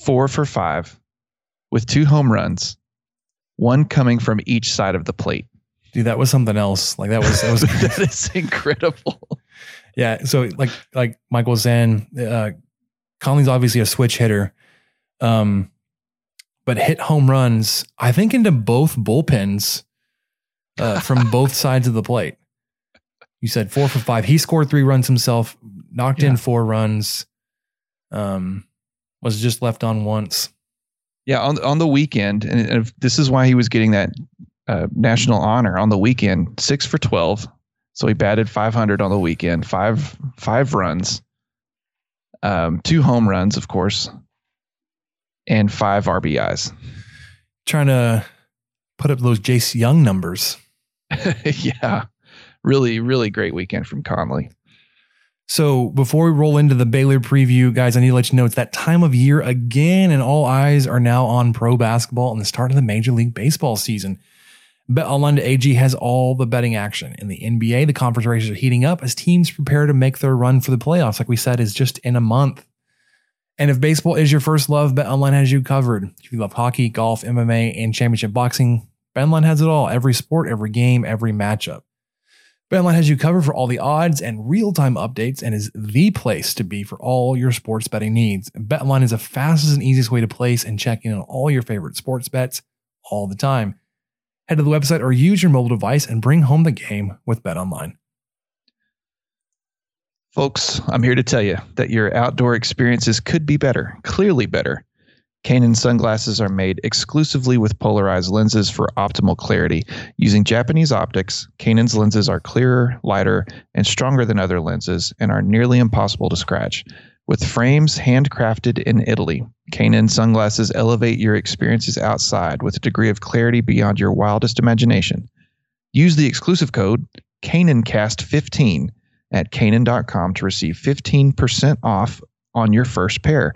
four for five with two home runs, one coming from each side of the plate. Dude, that was something else. Like that was that was that is incredible. Yeah. So like like Michael saying, uh Conley's obviously a switch hitter. Um but hit home runs, I think into both bullpens uh, from both sides of the plate. You said four for five. He scored three runs himself, knocked in four runs. Um was just left on once. Yeah, on on the weekend, and and this is why he was getting that uh, national honor on the weekend. Six for twelve, so he batted five hundred on the weekend. Five five runs, um, two home runs, of course, and five RBIs. Trying to put up those Jace Jung numbers. yeah, really, really great weekend from Conley. So before we roll into the Baylor preview, guys, I need to let you know it's that time of year again, and all eyes are now on pro basketball and the start of the Major League Baseball season. BetOnline.ag has all the betting action. In the NBA, the conference races are heating up as teams prepare to make their run for the playoffs. Like we said, is just in a month. And if baseball is your first love, BetOnline has you covered. If you love hockey, golf, MMA, and championship boxing, BetOnline has it all. Every sport, every game, every matchup. BetOnline has you covered for all the odds and real-time updates and is the place to be for all your sports betting needs. BetOnline is the fastest and easiest way to place and check in on all your favorite sports bets all the time. Head to the website or use your mobile device and bring home the game with BetOnline. Folks, I'm here to tell you that your outdoor experiences could be better, clearly better. Kaenon sunglasses are made exclusively with polarized lenses for optimal clarity. Using Japanese optics, Kaenon's lenses are clearer, lighter, and stronger than other lenses and are nearly impossible to scratch. With frames handcrafted in Italy, Kaenon sunglasses elevate your experiences outside with a degree of clarity beyond your wildest imagination. Use the exclusive code KaenonCast15 at Kaenon.com to receive 15% off on your first pair.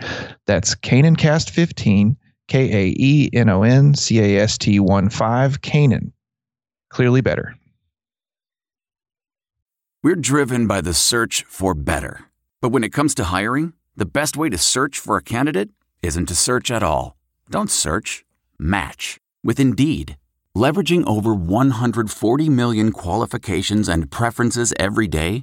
That's KaenonCast15, K A E N O N C A S T 1 5, Kaenon. clearly better. We're driven by the search for better. But when it comes to hiring, the best way to search for a candidate isn't to search at all. Don't search, match with Indeed. Leveraging over 140 million qualifications and preferences every day,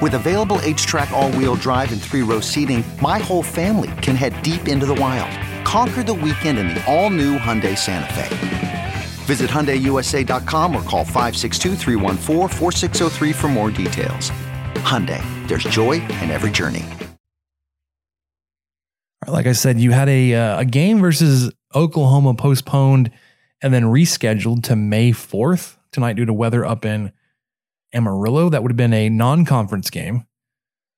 With available HTRAC, all wheel drive, and three row seating, my whole family can head deep into the wild. Conquer the weekend in the all new Hyundai Santa Fe. Visit HyundaiUSA.com or call 562 for more details. Hyundai, there's joy in every journey. Like I said, you had a uh, a game versus Oklahoma postponed and then rescheduled to May 4th tonight due to weather up in Amarillo. That would have been a non-conference game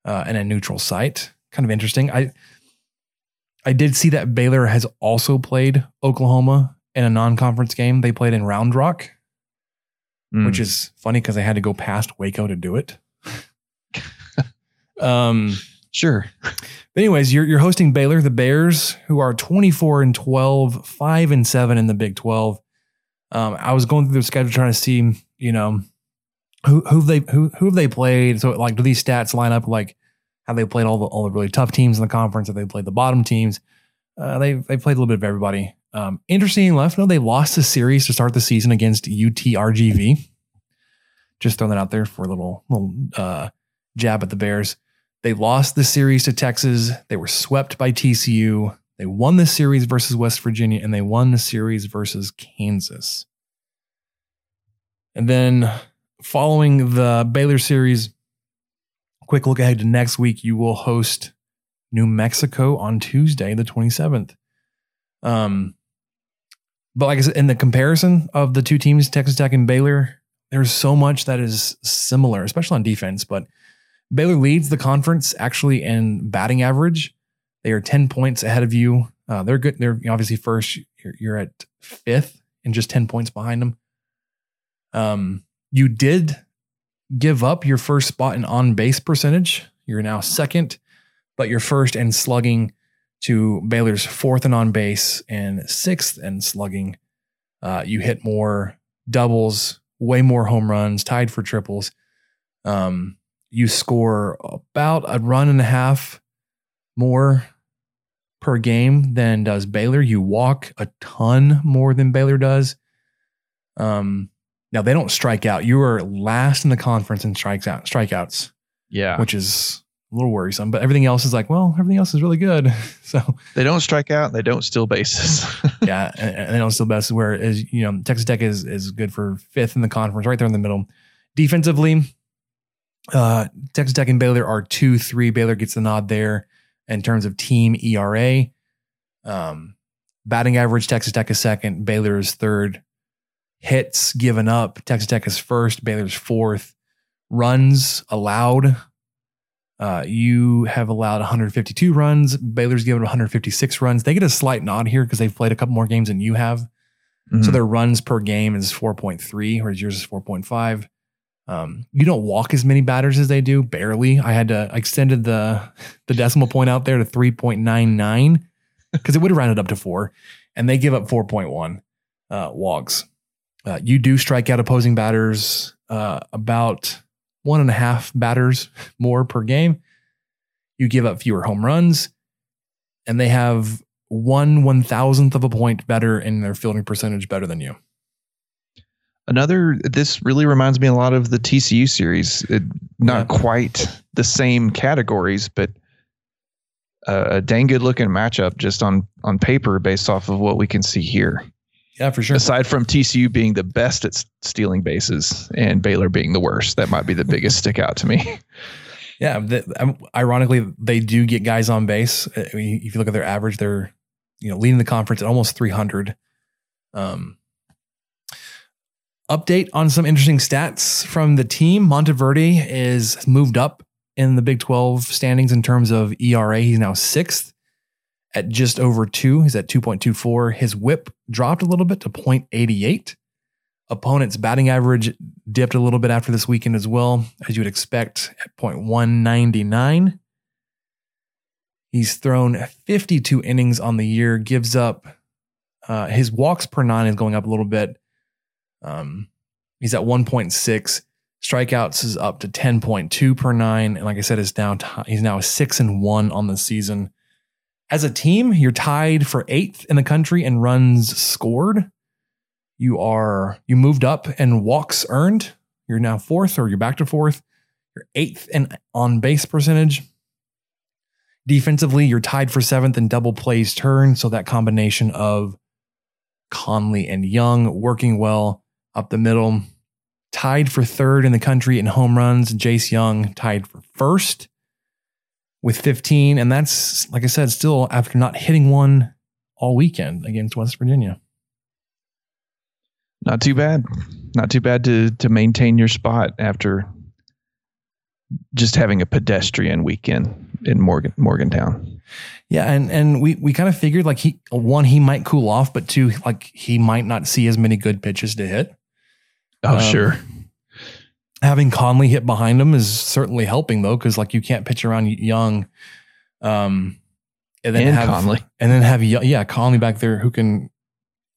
uh, and a neutral site. Kind of interesting. I I did see that Baylor has also played Oklahoma in a non-conference game. They played in Round Rock, Mm. which is funny because they had to go past Waco to do it. um, sure. Anyways, you're you're hosting Baylor, the Bears, who are 24 and 12, 5 and 7 in the Big 12. Um, I was going through the schedule trying to see, you know, who who they who who have they played. So like, do these stats line up like have they played all the all the really tough teams in the conference? Have they played the bottom teams? Uh, they they played a little bit of everybody. Um, interesting enough, no, they lost the series to start the season against UTRGV. Just throwing that out there for a little little uh, jab at the Bears. They lost the series to Texas. They were swept by TCU. They won the series versus West Virginia, and they won the series versus Kansas. And then following the Baylor series, quick look ahead to next week. You will host New Mexico on Tuesday, the 27th. Um, but like I said, in the comparison of the two teams, Texas Tech and Baylor, there's so much that is similar, especially on defense. But Baylor leads the conference actually in batting average. They are 10 points ahead of you. Uh, they're good. They're obviously first. You're, you're at fifth and just 10 points behind them. Um, you did give up your first spot in on base percentage. You're now second, but you're first in slugging to Baylor's fourth and on base and sixth and slugging. Uh, you hit more doubles, way more home runs, tied for triples. Um, you score about a run and a half more per game than does Baylor. You walk a ton more than Baylor does. Um, now they don't strike out. You are last in the conference in strikes out strikeouts. Yeah. which is a little worrisome. But everything else is like, well, everything else is really good. so They don't strike out. They don't steal bases. yeah, and, and they don't steal bases. Whereas you know Texas Tech is is good for fifth in the conference, right there in the middle. Defensively, uh, Texas Tech and Baylor are two three. Baylor gets the nod there in terms of team ERA. Um, batting average, Texas Tech is second. Baylor is third. Hits given up, Texas Tech is first. Baylor's fourth. Runs allowed. Uh, you have allowed 152 runs. Baylor's given 156 runs. They get a slight nod here because they've played a couple more games than you have. So Mhm. their runs per game is 4.3, whereas yours is 4.5. Um, you don't walk as many batters as they do, barely. I had to I extended the the decimal point out there to 3.99 because it would have rounded up to four, and they give up 4.1 uh, walks. Uh, you do strike out opposing batters uh, about one and a half batters more per game. You give up fewer home runs, and they have one one thousandth of a point better in their fielding percentage better than you. Another, this really reminds me a lot of the TCU series. It, not quite the same categories, but a dang good looking matchup just on on paper based off of what we can see here. Yeah, for sure. Aside from TCU being the best at stealing bases and Baylor being the worst, that might be the biggest stick out to me. Yeah, the, um, ironically, they do get guys on base. I mean, if you look at their average, they're you know leading the conference at almost 300. Um, update on some interesting stats from the team. Monteverde is moved up in the Big 12 standings in terms of ERA. He's now sixth at just over two. He's at 2.24. His whip dropped a little bit to 0.88. Opponent's batting average dipped a little bit after this weekend as well, as you would expect at 0.199. He's thrown 52 innings on the year, gives up uh, his walks per nine is going up a little bit. Um, he's at 1.6. Strikeouts is up to 10.2 per nine. And like I said, is now t- he's now six and one on the season. As a team, you're tied for eighth in the country in runs scored. You are you moved up and walks earned. You're now fourth, or you're back to fourth. You're eighth in on base percentage. Defensively, you're tied for seventh in double plays turned. So that combination of Conley and Jung working well up the middle. Tied for third in the country in home runs. Jace Jung tied for first with 15. And that's, like I said, still after not hitting one all weekend against West Virginia. Not too bad. Not too bad to to maintain your spot after just having a pedestrian weekend in Morgan Morgantown. Yeah, and and we we kind of figured like he one he might cool off, but two like he might not see as many good pitches to hit. Oh, Um, sure. Having Conley hit behind him is certainly helping though, because like you can't pitch around Jung, um, and then And have Conley. and then have yeah Conley back there who can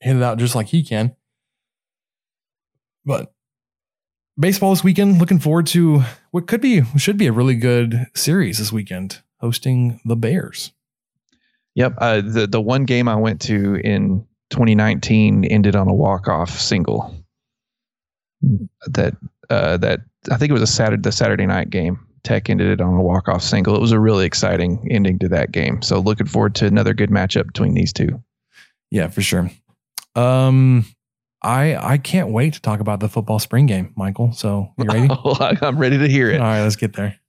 hit it out just like he can. But baseball this weekend, looking forward to what could be should be a really good series this weekend, hosting the Bears. Yep. Uh, the the one game I went to in 2019 ended on a walk off single. That uh, that I think it was a Saturday the Saturday night game. Tech ended it on a walk off single. It was a really exciting ending to that game. So looking forward to another good matchup between these two. Yeah, for sure. Um, I I can't wait to talk about the football spring game, Michael. So you ready? I'm ready to hear it. All right, let's get there.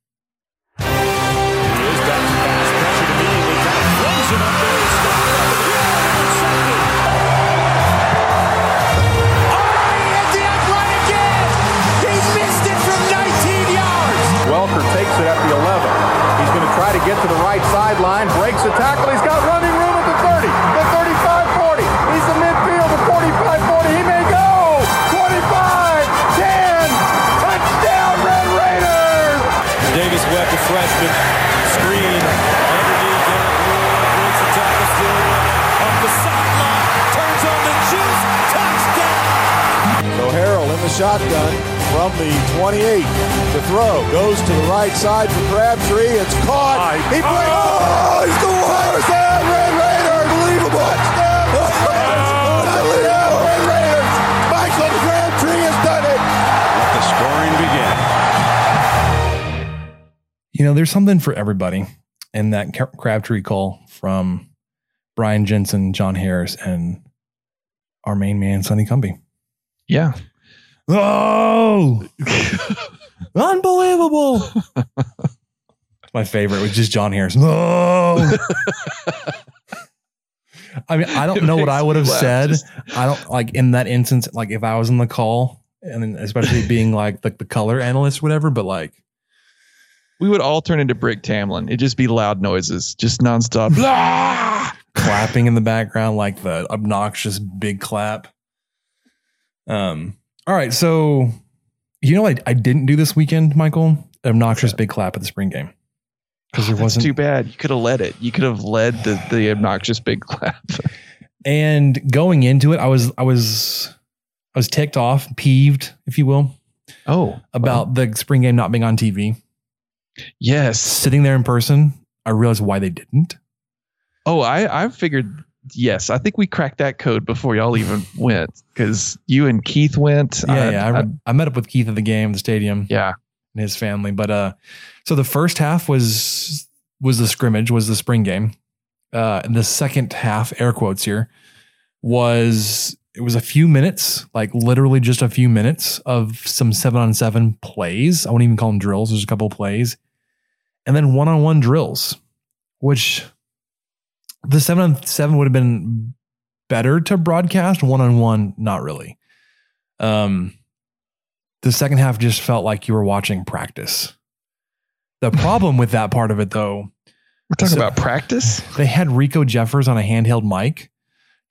Shotgun. from the 28 to throw. Goes to the right side for Crabtree. It's caught. He breaks. Oh, he's the worst. Touchdown, Red Raider. Unbelievable. Touchdown, Red Raiders. Unbelievable. Red Raiders. Michael Crabtree has done it. Let the scoring begin. You know, there's something for everybody in that Crabtree call from Brian Jensen, John Harris, and our main man, Sonny Cumbie. Yeah. Oh, unbelievable. My favorite was just John Harris. No. I mean, I don't It know what I would have laugh said. just- I don't like in that instance, like if I was in the call and especially being like the, the color analyst, whatever, but like We would all turn into Brick Tamland. It'd just be loud noises, just nonstop. Blah! clapping in the background, like the obnoxious big clap. Um, all right. So, you know what I, I didn't do this weekend, Michael? Obnoxious big clap at the spring game. Because there That's wasn't too bad. You could have led it. You could have led the, the obnoxious big clap. And going into it, I was I was I was ticked off, peeved, if you will, Oh, about the spring game not being on TV. yes. Sitting there in person, I realized why they didn't. Oh, I I figured. Yes, I think we cracked that code before y'all even went because you and Keith went. Yeah, I- yeah. I, I- I met up with Keith at the game, the stadium. yeah. and his family. But uh, so the first half was was the scrimmage, was the spring game. Uh, and the second half, air quotes here, was it was a few minutes, like literally just a few minutes of some seven on seven plays. I wouldn't even call them drills. There's a couple of plays, and then one on one drills, which the seven on seven would have been better to broadcast. One on one, not really. Um, the second half just felt like you were watching practice. The problem with that part of it, though, We're talking So- about practice. they had Rico Jeffers on a handheld mic,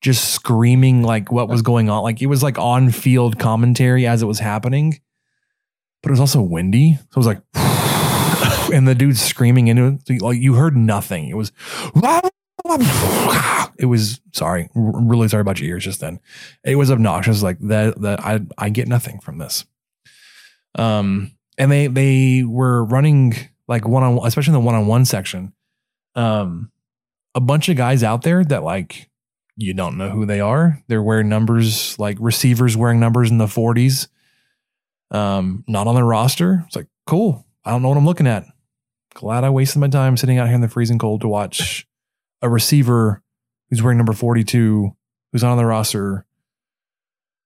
just screaming like what was going on. Like it was like on field commentary as it was happening, but it was also windy. So it was like, and the dude screaming into it. Like you heard nothing. It was, it was sorry, really sorry about your ears just then. It was obnoxious. Like that, that I, I get nothing from this. Um, and they, they were running like one on, especially in the one on one section um a bunch of guys out there that like you don't know who they are. They're wearing numbers like receivers wearing numbers in the 40s. Um, not on the roster. It's like, cool. I don't know what I'm looking at. Glad I wasted my time sitting out here in the freezing cold to watch a receiver who's wearing number 42, who's on the roster,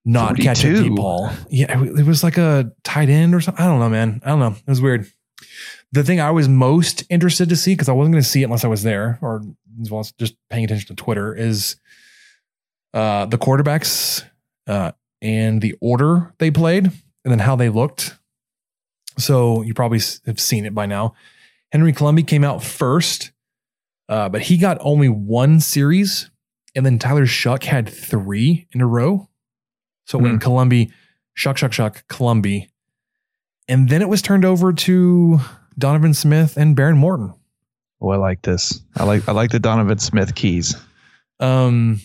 not catch a deep ball. Yeah, it was like a tight end or something. I don't know, man. I don't know. It was weird the thing I was most interested to see, because I wasn't going to see it unless I was there or as just paying attention to Twitter, is uh, the quarterbacks uh, and the order they played and then how they looked. So you probably have seen it by now. Henry Colombi came out first, uh, but he got only one series. And then Tyler Shough had three in a row. So when Colombi, Shough, Shough, Shough, Colombi. And then it was turned over to Donovan Smith and Behren Morton. Oh, I like this. I like I like the Donovan Smith keys. Um,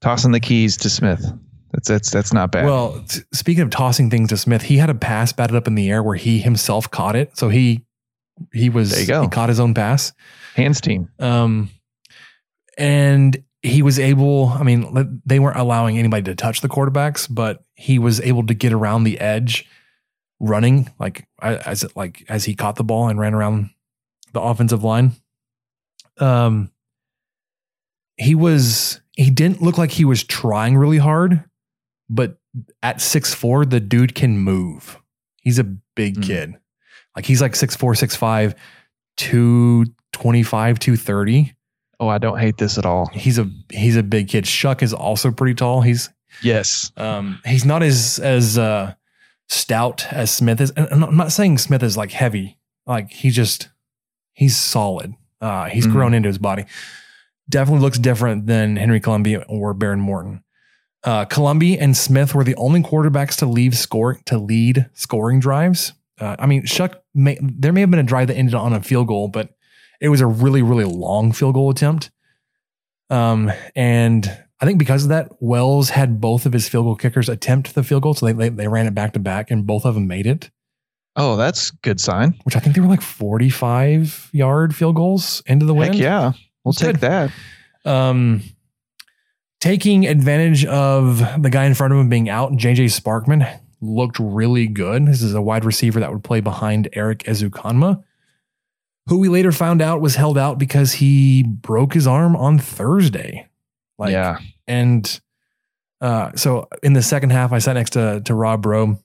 Tossing the keys to Smith. That's that's that's not bad. Well, t- speaking of tossing things to Smith, he had a pass batted up in the air where he himself caught it. So he he was There you go. he caught his own pass. Hands team. Um, and he was able. I mean, they weren't allowing anybody to touch the quarterbacks, but he was able to get around the edge, running like as it like as he caught the ball and ran around the offensive line. Um, he was he didn't look like he was trying really hard, but at six four, the dude can move. He's a big kid. Like he's like 6'4, 6'5, 225, 230. Oh, I don't hate this at all. He's a he's a big kid. Shough is also pretty tall. He's Yes. um he's not as as uh stout as Smith is. And I'm not saying Smith is like heavy. Like he just he's solid. Uh he's Mhm. grown into his body. Definitely looks different than Henry Colombi or Behren Morton. Uh Colombi and Smith were the only quarterbacks to leave score to lead scoring drives. Uh, I mean, Shough may there may have been a drive that ended on a field goal, but it was a really, really long field goal attempt. Um, and I think because of that, Wells had both of his field goal kickers attempt the field goal, so they they, they ran it back to back, and both of them made it. Oh, that's good sign. Which I think they were like forty-five yard field goals into the Heck wind. yeah, we'll take good. that. Um, taking advantage of the guy in front of him being out, JJ Sparkman looked really good. This is a wide receiver that would play behind Erik Ezukanma, who we later found out was held out because he broke his arm on Thursday. Like, yeah, and uh, so in the second half, I sat next to to Rob Bro,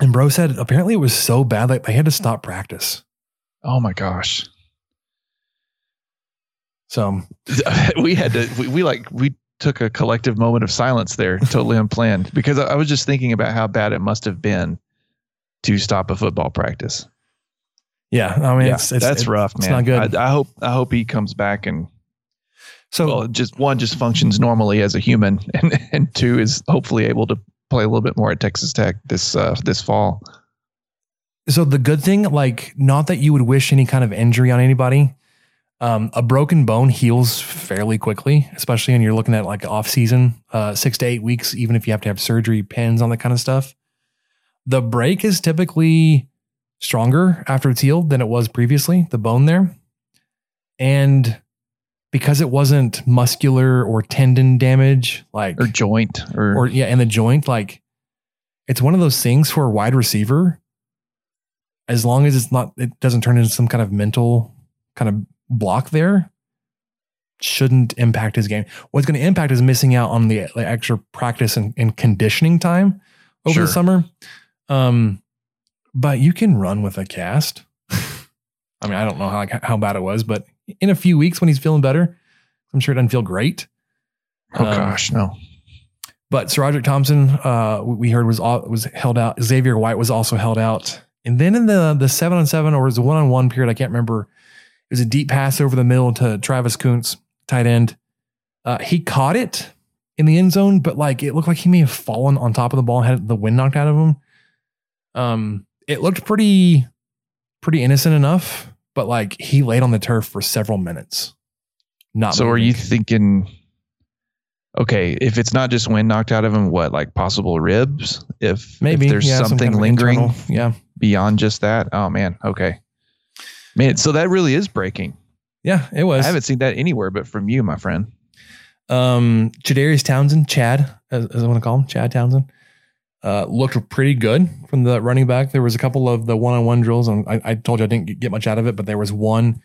and Bro said apparently it was so bad that they had to stop practice. Oh my gosh. So we had to we, we like we took a collective moment of silence there totally unplanned because I, I was just thinking about how bad it must have been to stop a football practice yeah, I mean, yeah, it's, it's that's it- rough It's man not good. I, I hope i hope he comes back and so well, just one just functions normally as a human and and two is hopefully able to play a little bit more at texas tech this uh this fall So the good thing, like, not that you would wish any kind of injury on anybody. Um, a broken bone heals fairly quickly, especially when you're looking at like off season, uh, six to eight weeks, even if you have to have surgery, pins, on that kind of stuff. The break is typically stronger after it's healed than it was previously, the bone there. And because it wasn't muscular or tendon damage, like or joint or, or yeah, and the joint, like it's one of those things for a wide receiver. As long as it's not, it doesn't turn into some kind of mental kind of block there, shouldn't impact his game. What's going to impact is missing out on the like, extra practice and, and conditioning time over Sure. the summer. Um, but you can run with a cast. I mean, I don't know how like, how bad it was, but in a few weeks when he's feeling better, I'm sure it doesn't feel great. oh Um, gosh no but SaRodorick Thompson, uh, we heard was was held out. Xavier White was also held out, and then in the the seven on seven or was the one on one period, I can't remember. It was a deep pass over the middle to Travis Koontz, tight end. Uh, he caught it in the end zone, but like it looked like he may have fallen on top of the ball, and had the wind knocked out of him. Um, it looked pretty pretty innocent enough, but like he laid on the turf for several minutes. Not so are you thinking okay if it's not just wind knocked out of him what like possible ribs if Maybe, if there's yeah, some something kind of lingering internal- yeah. beyond just that oh man okay man so that really is breaking Yeah, it was. i haven't seen that anywhere but from you my friend Um, Jadarius Townsend, Chad, as, as I want to call him, Chad Townsend, uh, looked pretty good from the running back. There was a couple of the one-on-one drills, and I, I told you I didn't get- much out of it, but there was one.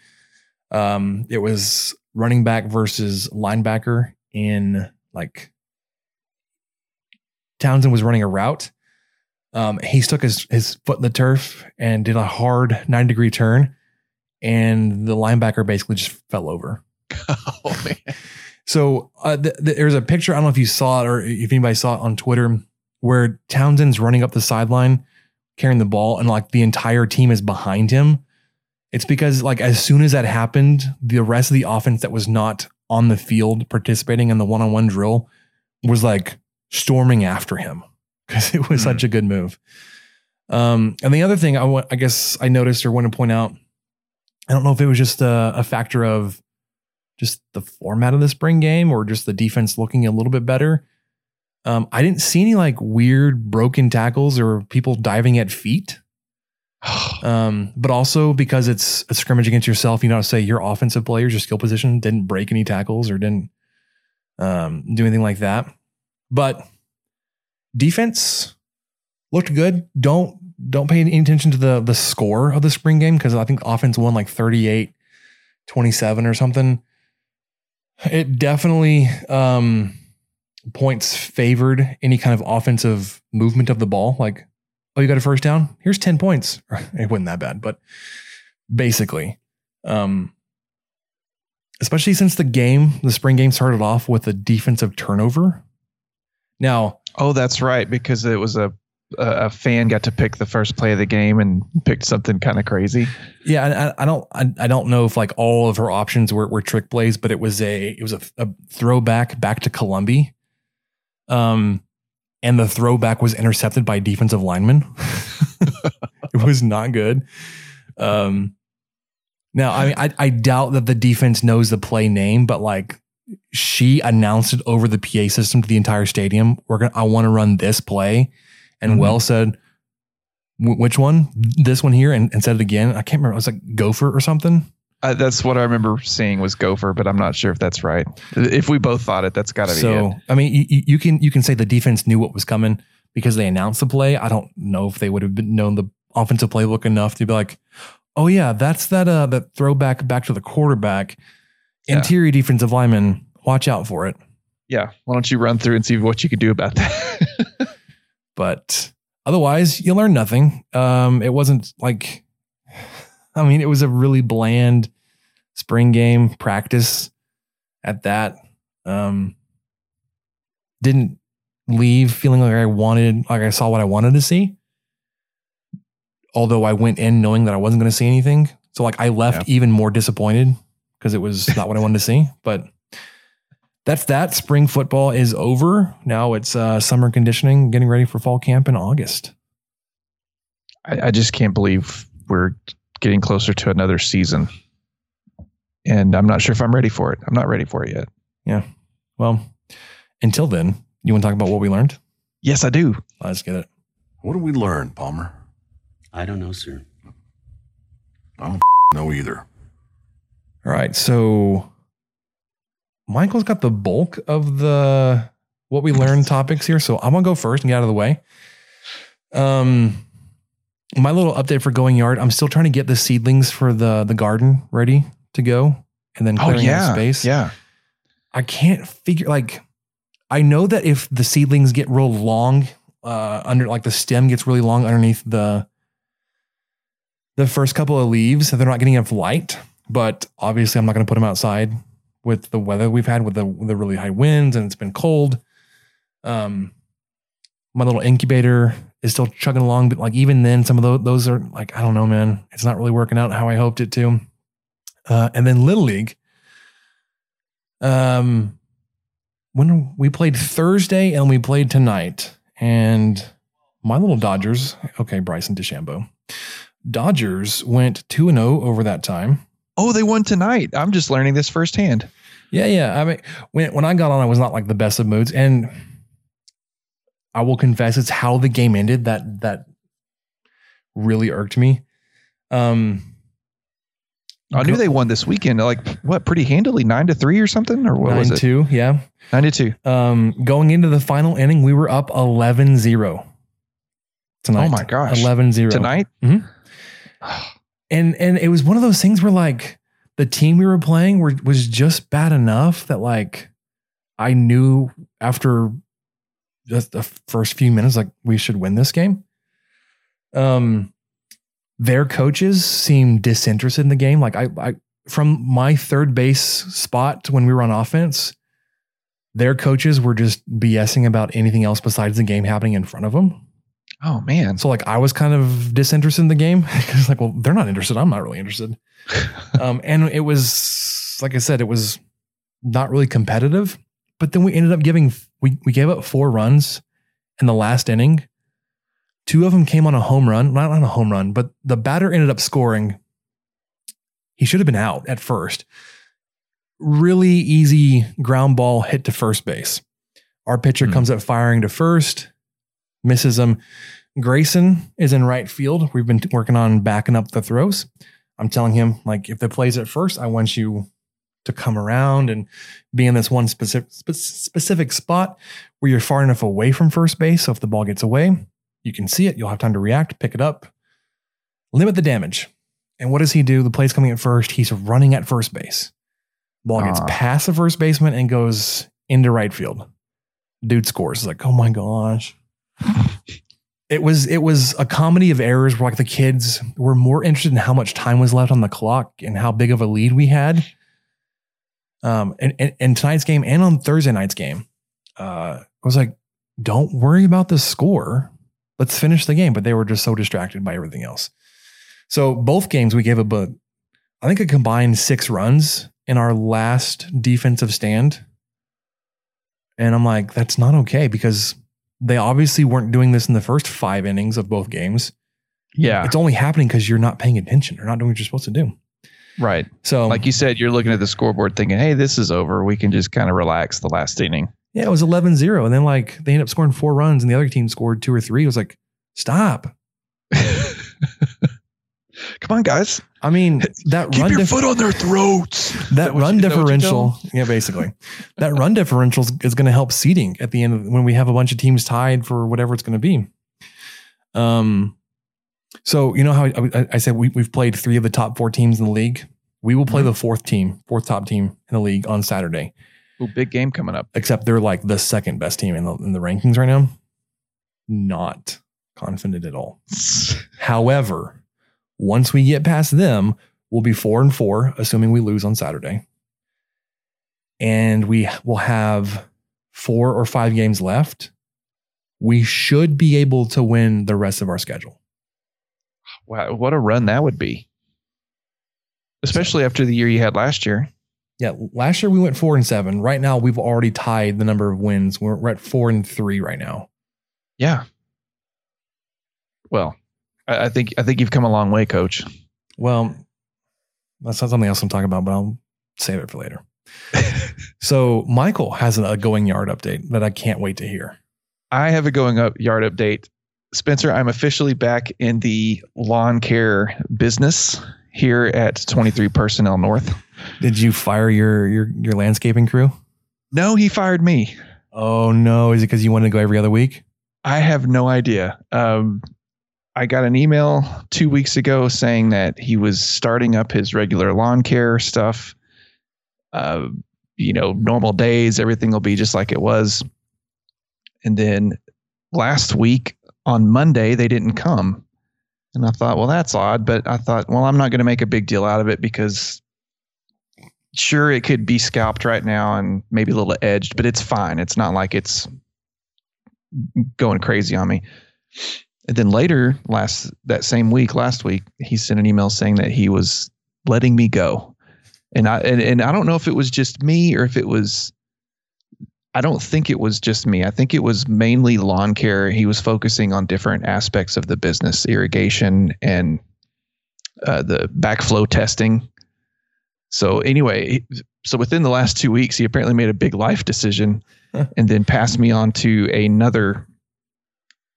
Um, it was running back versus linebacker in like Townsend was running a route. Um, he stuck his his foot in the turf and did a hard nine degree turn, and the linebacker basically just fell over. oh man So uh, th- th- there's a picture. I don't know if you saw it or if anybody saw it on Twitter, where Townsend's running up the sideline carrying the ball, and like the entire team is behind him. It's because like as soon as that happened, the rest of the offense that was not on the field participating in the one-on-one drill was like storming after him because it was such a good move. Um, and the other thing I want, I guess I noticed or want to point out, I don't know if it was just a, a factor of just the format of the spring game or just the defense looking a little bit better. Um, I didn't see any like weird broken tackles or people diving at feet. Um, but also because it's a scrimmage against yourself, you know, say your offensive players, your skill position didn't break any tackles or didn't um, do anything like that. But defense looked good. Don't don't pay any attention to the the score of the spring game because I think offense won like 38 27 or something. It definitely um, points favored any kind of offensive movement of the ball. Like, oh, you got a first down? Here's 10 points. It wasn't that bad, but basically, um, especially since the game, the spring game started off with a defensive turnover. Now, oh that's right because it was a a fan got to pick the first play of the game and picked something kind of crazy Yeah, I- I don't, I, I don't know if like all of her options were, were trick plays, but it was a, it was a, a throwback back to Colombi. Um, and the throwback was intercepted by defensive lineman. it was not good. Um, now, I mean, I, I doubt that the defense knows the play name, but like she announced it over the PA system to the entire stadium. We're gonna. I want to run this play, and Mhm. Well said, "Which one? This one here?" And, and said it again. I can't remember. It was like Gopher or something. Uh, that's what I remember seeing was Gopher, but I'm not sure if that's right. If we both thought it, that's got to be So it. I mean, you, you can you can say the defense knew what was coming because they announced the play. I don't know if they would have been known the offensive playbook enough to be like, oh yeah, that's that uh that throwback back to the quarterback, Yeah. interior defensive lineman. Watch out for it. Yeah. Why don't you run through and see what you could do about that? But otherwise, you learn nothing. Um, it wasn't like, I mean, it was a really bland spring game practice at that. Um, didn't leave feeling like I wanted, like I saw what I wanted to see. Although I went in knowing that I wasn't going to see anything. So like I left even more disappointed because it was not what I wanted to see. But that's that. Spring football is over. Now it's uh, summer conditioning, getting ready for fall camp in August. I, I just can't believe we're getting closer to another season. And I'm not sure if I'm ready for it. I'm not ready for it yet. Yeah. Well, until then, you want to talk about what we learned? Yes, I do. Let's get it. What did we learn, Palmer? I don't know, sir. I don't know either. All right. So Michael's got the bulk of the what we learned topics here. So I'm gonna go first and get out of the way. Um my little update for going yard. I'm still trying to get the seedlings for the the garden ready to go and then Oh, clearing out yeah. space. Yeah. I can't figure like I know that if the seedlings get real long, uh under like the stem gets really long underneath the the first couple of leaves, they're not getting enough light. But obviously I'm not gonna put them outside with the weather we've had with the the really high winds and it's been cold. Um my little incubator is still chugging along, but like even then, some of those those are like, I don't know, man. It's not really working out how I hoped it to. Uh, and then Little League. Um, when we played Thursday and we played tonight, and my little Dodgers, okay, Bryson DeChambeau, Dodgers went 2 and 0 over that time. Oh, they won tonight. I'm just learning this firsthand. Yeah, yeah. I mean, when when I got on, I was not like the best of moods, and I will confess, it's how the game ended that that really irked me. Um, I knew they won this weekend. Like what? Pretty handily, nine to three or something, or what nine was it? two, yeah. Nine to two. Um, going into the final inning, we were up 11-0 tonight. Oh my gosh. 11-0 Tonight? Mhm. and and it was one of those things where like the team we were playing were was just bad enough that like I knew after just the first few minutes like we should win this game. Um their coaches seemed disinterested in the game. Like I I from my third base spot when we were on offense, their coaches were just BSing about anything else besides the game happening in front of them. Oh man. So like I was kind of disinterested in the game because like, well, they're not interested. I'm not really interested. um, and it was like I said, it was not really competitive. But then we ended up giving we we gave up four runs in the last inning. Two of them came on a home run, not on a home run, but the batter ended up scoring. He should have been out at first. Really easy ground ball hit to first base. Our pitcher comes up firing to first, misses him. Grayson is in right field. We've been working on backing up the throws. I'm telling him, like, if the play's at first, I want you to come around and be in this one specific specific spot where you're far enough away from first base. So if the ball gets away, you can see it. You'll have time to react, pick it up, limit the damage. And what does he do? The play's coming at first. He's running at first base. Ball gets Ah. past the first baseman and goes into right field. Dude scores. It's like, oh my gosh. It was it was a comedy of errors where like the kids were more interested in how much time was left on the clock and how big of a lead we had. Um, and, and, and tonight's game and on Thursday night's game, uh, I was like, don't worry about the score. Let's finish the game. But they were just so distracted by everything else. So both games we gave up, a, I think a combined six runs in our last defensive stand. And I'm like, that's not okay because they obviously weren't doing this in the first five innings of both games. Yeah. It's only happening because you're not paying attention or not doing what you're supposed to do. Right. So, like you said, you're looking at the scoreboard thinking, hey, this is over. We can just kind of relax the last inning. Yeah, it was 11 0. And then, like, they ended up scoring four runs, and the other team scored two or three. It was like, stop. Come on, guys. I mean, that Keep run your dif- foot on their throats. that what run you- is that what you tell differential, yeah, basically, that run differential is going to help seeding at the end of, when we have a bunch of teams tied for whatever it's going to be. Um, so you know how I, I said we, we've played three of the top four teams in the league. We will play Mm-hmm. the fourth team, fourth top team in the league on Saturday. Ooh, big game coming up. Except they're like the second best team in the in the rankings right now. Not confident at all. However, once we get past them, we'll be four and four, assuming we lose on Saturday. And we will have four or five games left. We should be able to win the rest of our schedule. Wow, what a run that would be. Especially after the year you had last year. Yeah, last year we went four and seven. Right now, we've already tied the number of wins. We're, we're at four and three right now. Yeah. Well, I, I think I think you've come a long way, Coach. Well, that's not something else I'm talking about, but I'll save it for later. so Michael has a going yard update that I can't wait to hear. I have a going up yard update. Spencer, I'm officially back in the lawn care business here at 23 Personnel North. Did you fire your your your landscaping crew? No, he fired me. Oh no! Is it because you wanted to go every other week? I have no idea. Um, I got an email two weeks ago saying that he was starting up his regular lawn care stuff. Uh, you know, normal days, everything will be just like it was. And then last week on Monday, they didn't come. And I thought, well, that's odd. But I thought, well, I'm not going to make a big deal out of it because sure, it could be scalped right now and maybe a little edged, but it's fine. It's not like it's going crazy on me. And then later, last that same week, last week, he sent an email saying that he was letting me go. And I and, and I don't know if it was just me or if it was I don't think it was just me. I think it was mainly lawn care. He was focusing on different aspects of the business, irrigation and uh, the backflow testing. So anyway, so within the last two weeks, he apparently made a big life decision, and then passed me on to another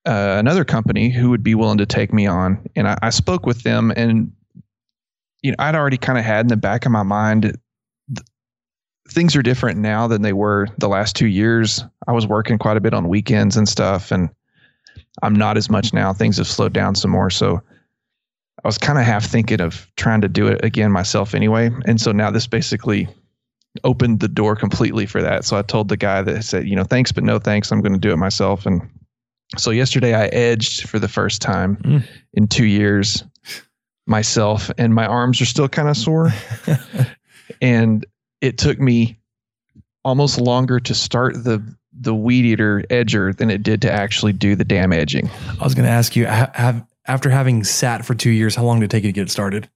uh, another company who would be willing to take me on. And I, I spoke with them, and you know, I'd already kind of had in the back of my mind th- things are different now than they were the last two years. I was working quite a bit on weekends and stuff, and I'm not as much now. Things have slowed down some more, so I was kind of half thinking of trying to do it again myself anyway. And so now this basically opened the door completely for that. So I told the guy that said, you know, thanks, but no thanks. I'm going to do it myself. And so yesterday I edged for the first time Mm. in two years myself, and my arms are still kind of sore. and it took me almost longer to start the the weed eater edger than it did to actually do the damn edging. I was going to ask you, have after having sat for two years, how long did it take you to get it started?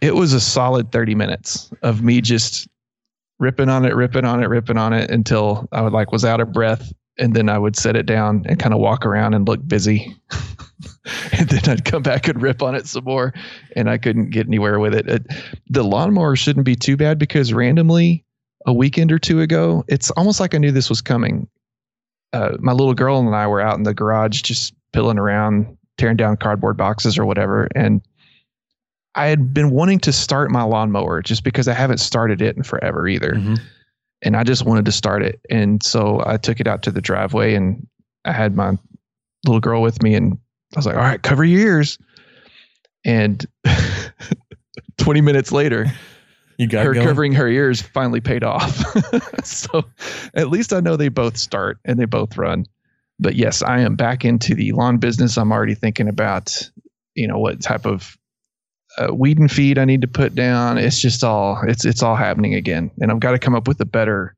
it was a solid 30 minutes of me just ripping on it, ripping on it, ripping on it until I would like was out of breath. And then I would set it down and kind of walk around and look busy. and then I'd come back and rip on it some more. And I couldn't get anywhere with it. it. The lawnmower shouldn't be too bad because randomly a weekend or two ago, it's almost like I knew this was coming. Uh, my little girl and I were out in the garage just pilling around, tearing down cardboard boxes or whatever. And I had been wanting to start my lawnmower just because I haven't started it in forever either. And I just wanted to start it. And so I took it out to the driveway and I had my little girl with me and I was like, all right, cover your ears. And 20 minutes later, you got her going? covering her ears finally paid off. so at least I know they both start and they both run. But yes, I am back into the lawn business. I'm already thinking about, you know, what type of uh, weed and feed I need to put down. It's just all it's it's all happening again, and I've got to come up with a better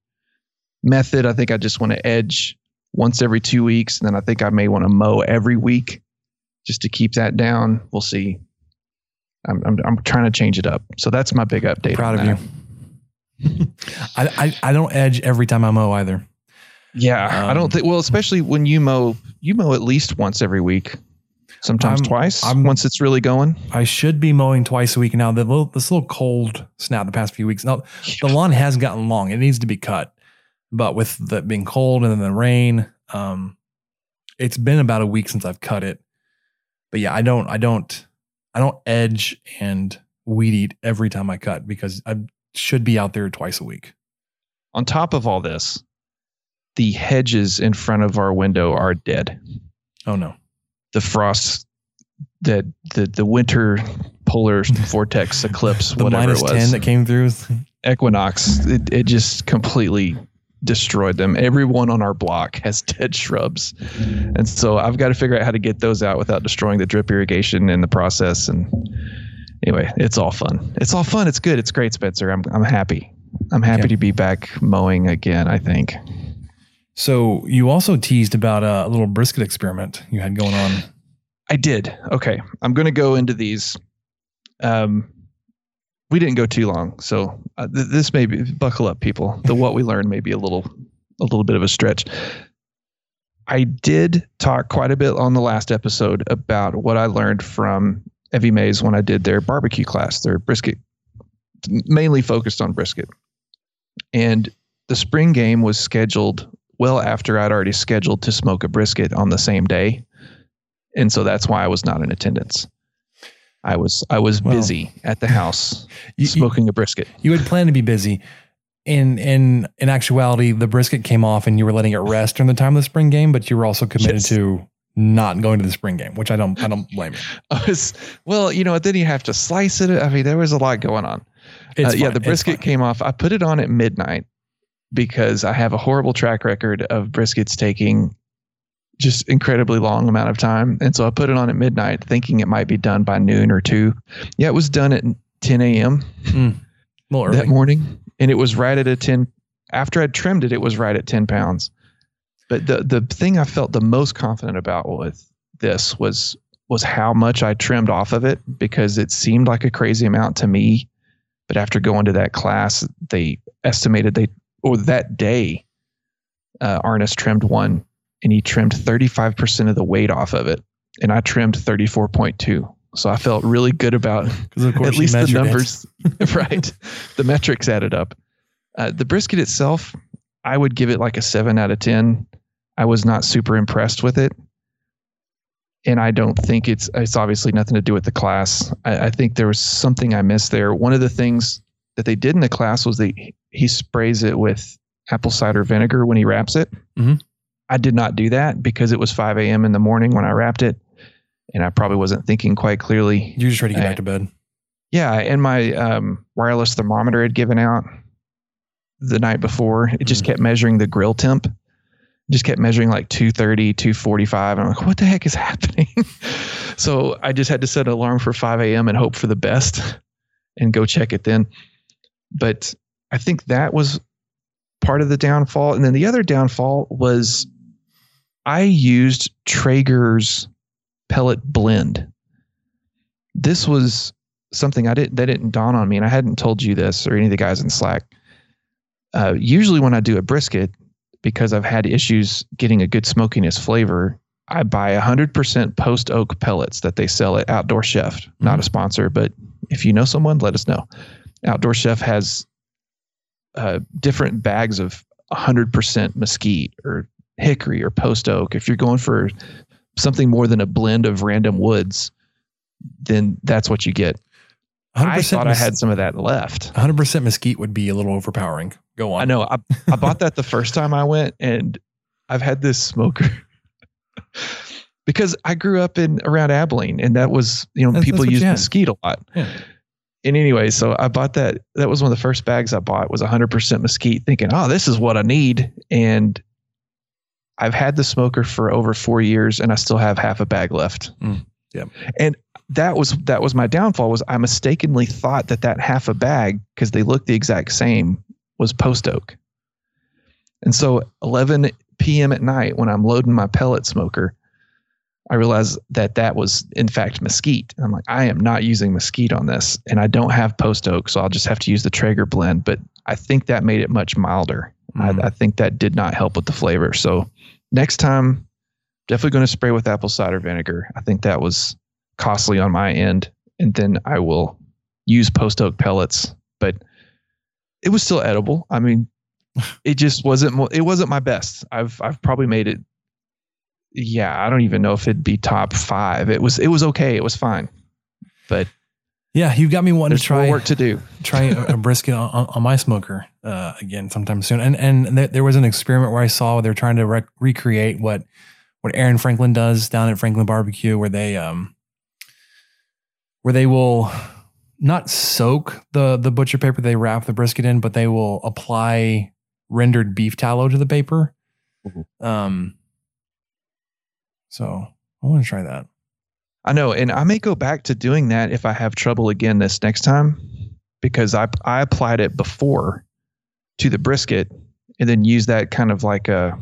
method. I think I just want to edge once every two weeks, and then I think I may want to mow every week just to keep that down. We'll see. I'm I'm, I'm trying to change it up. So that's my big update. Proud of that. you. I, I I don't edge every time I mow either. Yeah, I Um, don't think. Well, especially when you mow, you mow at least once every week. Sometimes I'm- twice I'm- once it's really going. I should be mowing twice a week now. The little, this little cold snap the past few weeks. Now the lawn has gotten long. It needs to be cut, but with the being cold and then the rain, um, it's been about a week since I've cut it. But yeah, I don't, I don't, I don't edge and weed eat every time I cut because I should be out there twice a week. On top of all this, the hedges in front of our window are dead. Oh no. The frost that the the winter polar vortex eclipse, The whatever minus it was. ten that came through. equinox it, it just completely destroyed them. Everyone on our block has dead shrubs. And so i've got to figure out how to get those out without destroying the drip irrigation in the process. And anyway it's all fun. It's all fun. It's good. It's great spencer. I'm, I'm happy. I'm happy Okay. to be back mowing again i think So you also teased about a little brisket experiment you had going on. I did. Okay. I'm going to go into these. Um, we didn't go too long, so uh, th- this may be buckle up, people. The what we learned may be a little, a little bit of a stretch. I did talk quite a bit on the last episode about what I learned from Evie Mae's when I did their barbecue class, their brisket, mainly focused on brisket. And the spring game was scheduled well after I'd already scheduled to smoke a brisket on the same day and so that's why I was not in attendance. I was I was Well, busy at the house smoking a brisket. You had planned to be busy. In in in actuality, the brisket came off and you were letting it rest during the time of the spring game, but you were also committed Yes. to not going to the spring game, which I don't I don't blame you. I was well, you know, then you have to slice it. I mean, there was a lot going on. Uh, yeah, the brisket came off. I put it on at midnight because I have a horrible track record of briskets taking just incredibly long amount of time, and so I put it on at midnight, thinking it might be done by noon or two. Yeah, it was done at 10 a.m. Mm, a little early. that morning, and it was right at a 10. After I'd trimmed it, it was right at 10 pounds. But the the thing I felt the most confident about with this was was how much I trimmed off of it because it seemed like a crazy amount to me. But after going to that class, they estimated they or that day, uh, Arnis trimmed one and he trimmed 35% of the weight off of it. And I trimmed 34.2. So I felt really good about of course at least the numbers, right? The metrics added up. Uh, the brisket itself, I would give it like a seven out of 10. I was not super impressed with it. And I don't think it's, it's obviously nothing to do with the class. I, I think there was something I missed there. One of the things that they did in the class was they, he sprays it with apple cider vinegar when he wraps it. Mhm. I did not do that because it was 5 a.m. in the morning when I wrapped it. And I probably wasn't thinking quite clearly. You just ready to get Uh, back to bed. Yeah, and my um, wireless thermometer had given out the night before. It just kept measuring the grill temp. It just kept measuring like 230, 245. And I'm like, what the heck is happening? so I just had to set an alarm for 5 a.m. and hope for the best and go check it then. But I think that was part of the downfall. And then the other downfall was I used Traeger's pellet blend. This was something I didn't that didn't dawn on me, and I hadn't told you this or any of the guys in Slack. Uh, usually, when I do a brisket, because I've had issues getting a good smokiness flavor, I buy 100% post oak pellets that they sell at Outdoor Chef. Not a sponsor, but if you know someone, let us know. Outdoor Chef has uh, different bags of 100% mesquite or hickory or post oak. If you're going for something more than a blend of random woods, then that's what you get. I 100% thought I had some of that left. 100% mesquite would be a little overpowering. Go on. I know. I, I bought that the first time I went, and I've had this smoker because I grew up in around Abilene, and that was you know That's- people that's use mesquite a lot. Yeah. And anyway, so I bought that. That was one of the first bags I bought was 100% mesquite, thinking, oh, this is what I need. And I've had the smoker for over four years, and I still have half a bag left. Mm, yeah. And that was that was my downfall was I mistakenly thought that that half a bag because they look the exact same was post oak. And so 11 p.m. at night when I'm loading my pellet smoker, I realized that that was in fact mesquite. And I'm like, I am not using mesquite on this, and I don't have post oak, so I'll just have to use the Traeger blend. But I think that made it much milder. I, mm. I think that did not help with the flavor. So next time definitely going to spray with apple cider vinegar. I think that was costly on my end, and then I will use post oak pellets. But it was still edible. I mean, it just wasn't. It wasn't my best. I've I've probably made it. Yeah, I don't even know if it'd be top five. It was it was okay. It was fine, but Yeah, you've got me wanting there's to try work to do. try a, a brisket on, on, on my smoker uh, again sometime soon. And and th- there was an experiment where I saw they're trying to rec- recreate what what Aaron Franklin does down at Franklin Barbecue, where they um where they will not soak the the butcher paper they wrap the brisket in, but they will apply rendered beef tallow to the paper. Um, so I want to try that. I know, and I may go back to doing that if I have trouble again this next time, because I I applied it before to the brisket, and then use that kind of like a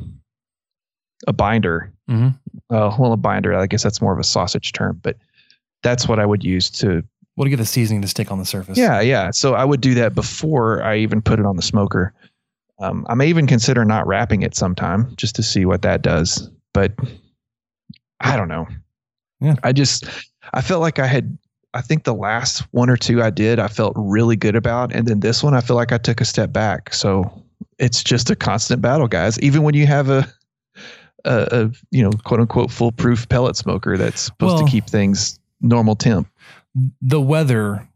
a binder. Mm-hmm. Uh, well, a binder. I guess that's more of a sausage term, but that's what I would use to. Well, to get the seasoning to stick on the surface. Yeah, yeah. So I would do that before I even put it on the smoker. Um, I may even consider not wrapping it sometime just to see what that does. But I don't know. Yeah. I just I felt like I had I think the last one or two I did I felt really good about and then this one I feel like I took a step back. So it's just a constant battle, guys. Even when you have a a, a you know, quote unquote foolproof pellet smoker that's supposed Well- to keep things normal temp. the weather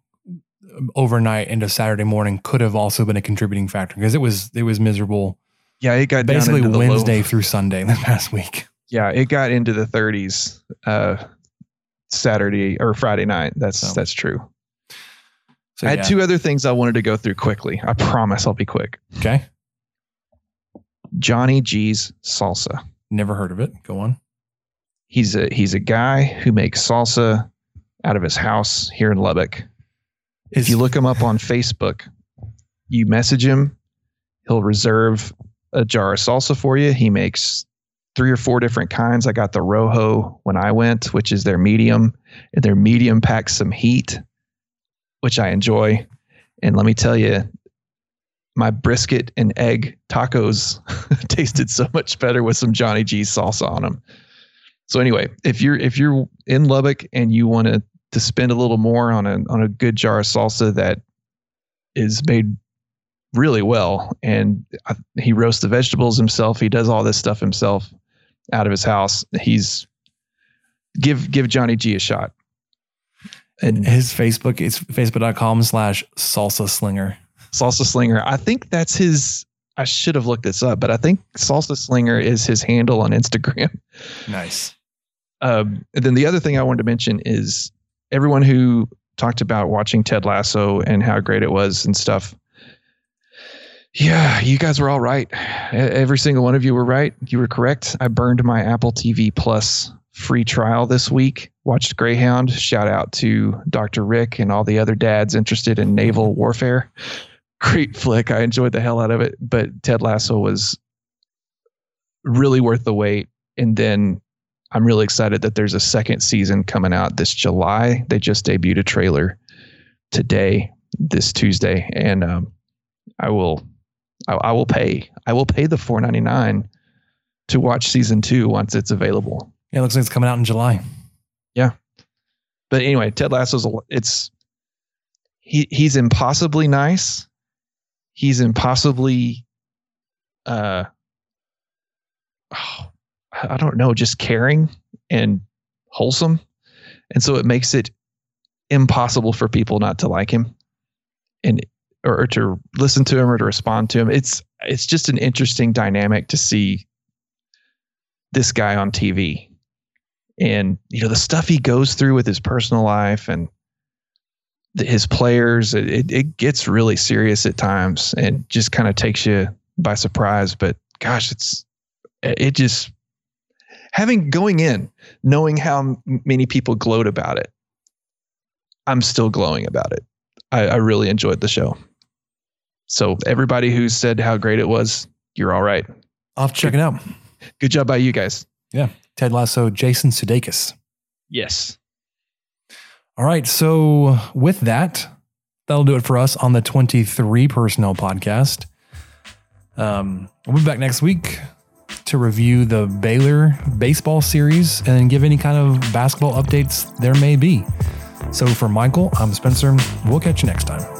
overnight into Saturday morning could have also been a contributing factor because it was it was miserable Yeah, it got down basically the low- Wednesday through Sunday this past week. Yeah, it got into the 30s uh Saturday or Friday night. That's that's true. So, I had yeah. two other things I wanted to go through quickly. I promise I'll be quick. Okay. Johnny G's salsa. Never heard of it. Go on. He's a he's a guy who makes salsa out of his house here in Lubbock. if you look him up on Facebook, you message him, he'll reserve a jar of salsa for you. He makes three or four different kinds. I got the Rojo when I went, which is their medium, and their medium packs some heat, which I enjoy. And let me tell you, my brisket and egg tacos tasted so much better with some Johnny G's salsa on them. So anyway, if you're if you're in Lubbock and you want to to spend a little more on a on a good jar of salsa that is made really well, and I- he roasts the vegetables himself, he does all this stuff himself out of his house. He's give give Johnny G a shot. And his Facebook is facebook.com slash salsa slinger. Salsa Slinger. I think that's his. I should have looked this up, but I think Salsa Slinger is his handle on Instagram. Nice. Um, and then the other thing I wanted to mention is everyone who talked about watching Ted Lasso and how great it was and stuff. Yeah, you guys were all right. Every single one of you were right. You were correct. I burned my Apple TV Plus free trial this week. Watched Greyhound. Shout out to Dr. Rick and all the other dads interested in naval warfare. Great flick. I enjoyed the hell out of it. But Ted Lasso was really worth the wait. And then I'm really excited that there's a second season coming out this July. They just debuted a trailer today, this Tuesday, and um, I will, I, I will pay, I will pay the 4.99 to watch season two once it's available. Yeah, it looks like it's coming out in July. Yeah, but anyway, Ted Lasso's a- it's he he's impossibly nice. He's impossibly, uh, oh, I don't know, just caring and wholesome. And so it makes it impossible for people not to like him and or, or to listen to him or to respond to him. It's it's just an interesting dynamic to see this guy on TV. And you know the stuff he goes through with his personal life and his players, it, it, gets really serious at times and just kind of takes you by surprise. But gosh, it's it just having going in, knowing how many people gloat about it, I'm still glowing about it. I, I really enjoyed the show. So everybody who said how great it was, you're all right. I'll have to check it out. Good job by you guys. Yeah. Ted Lasso, Jason Sudeikis. Yes. All right. So with that, that'll do it for us on the 23 Personnel Podcast. Um, we'll be back next week to review the Baylor baseball series and give any kind of basketball updates there may be. So for Michael, I'm Spencer. We'll catch you next time.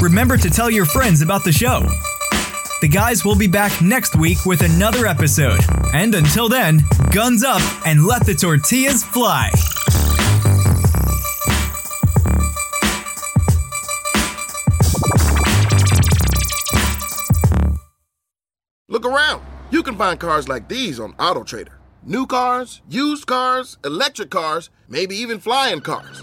Remember to tell your friends about the show. The guys will be back next week with another episode. And until then, guns up and let the tortillas fly. Look around. You can find cars like these on AutoTrader. New cars, used cars, electric cars, maybe even flying cars.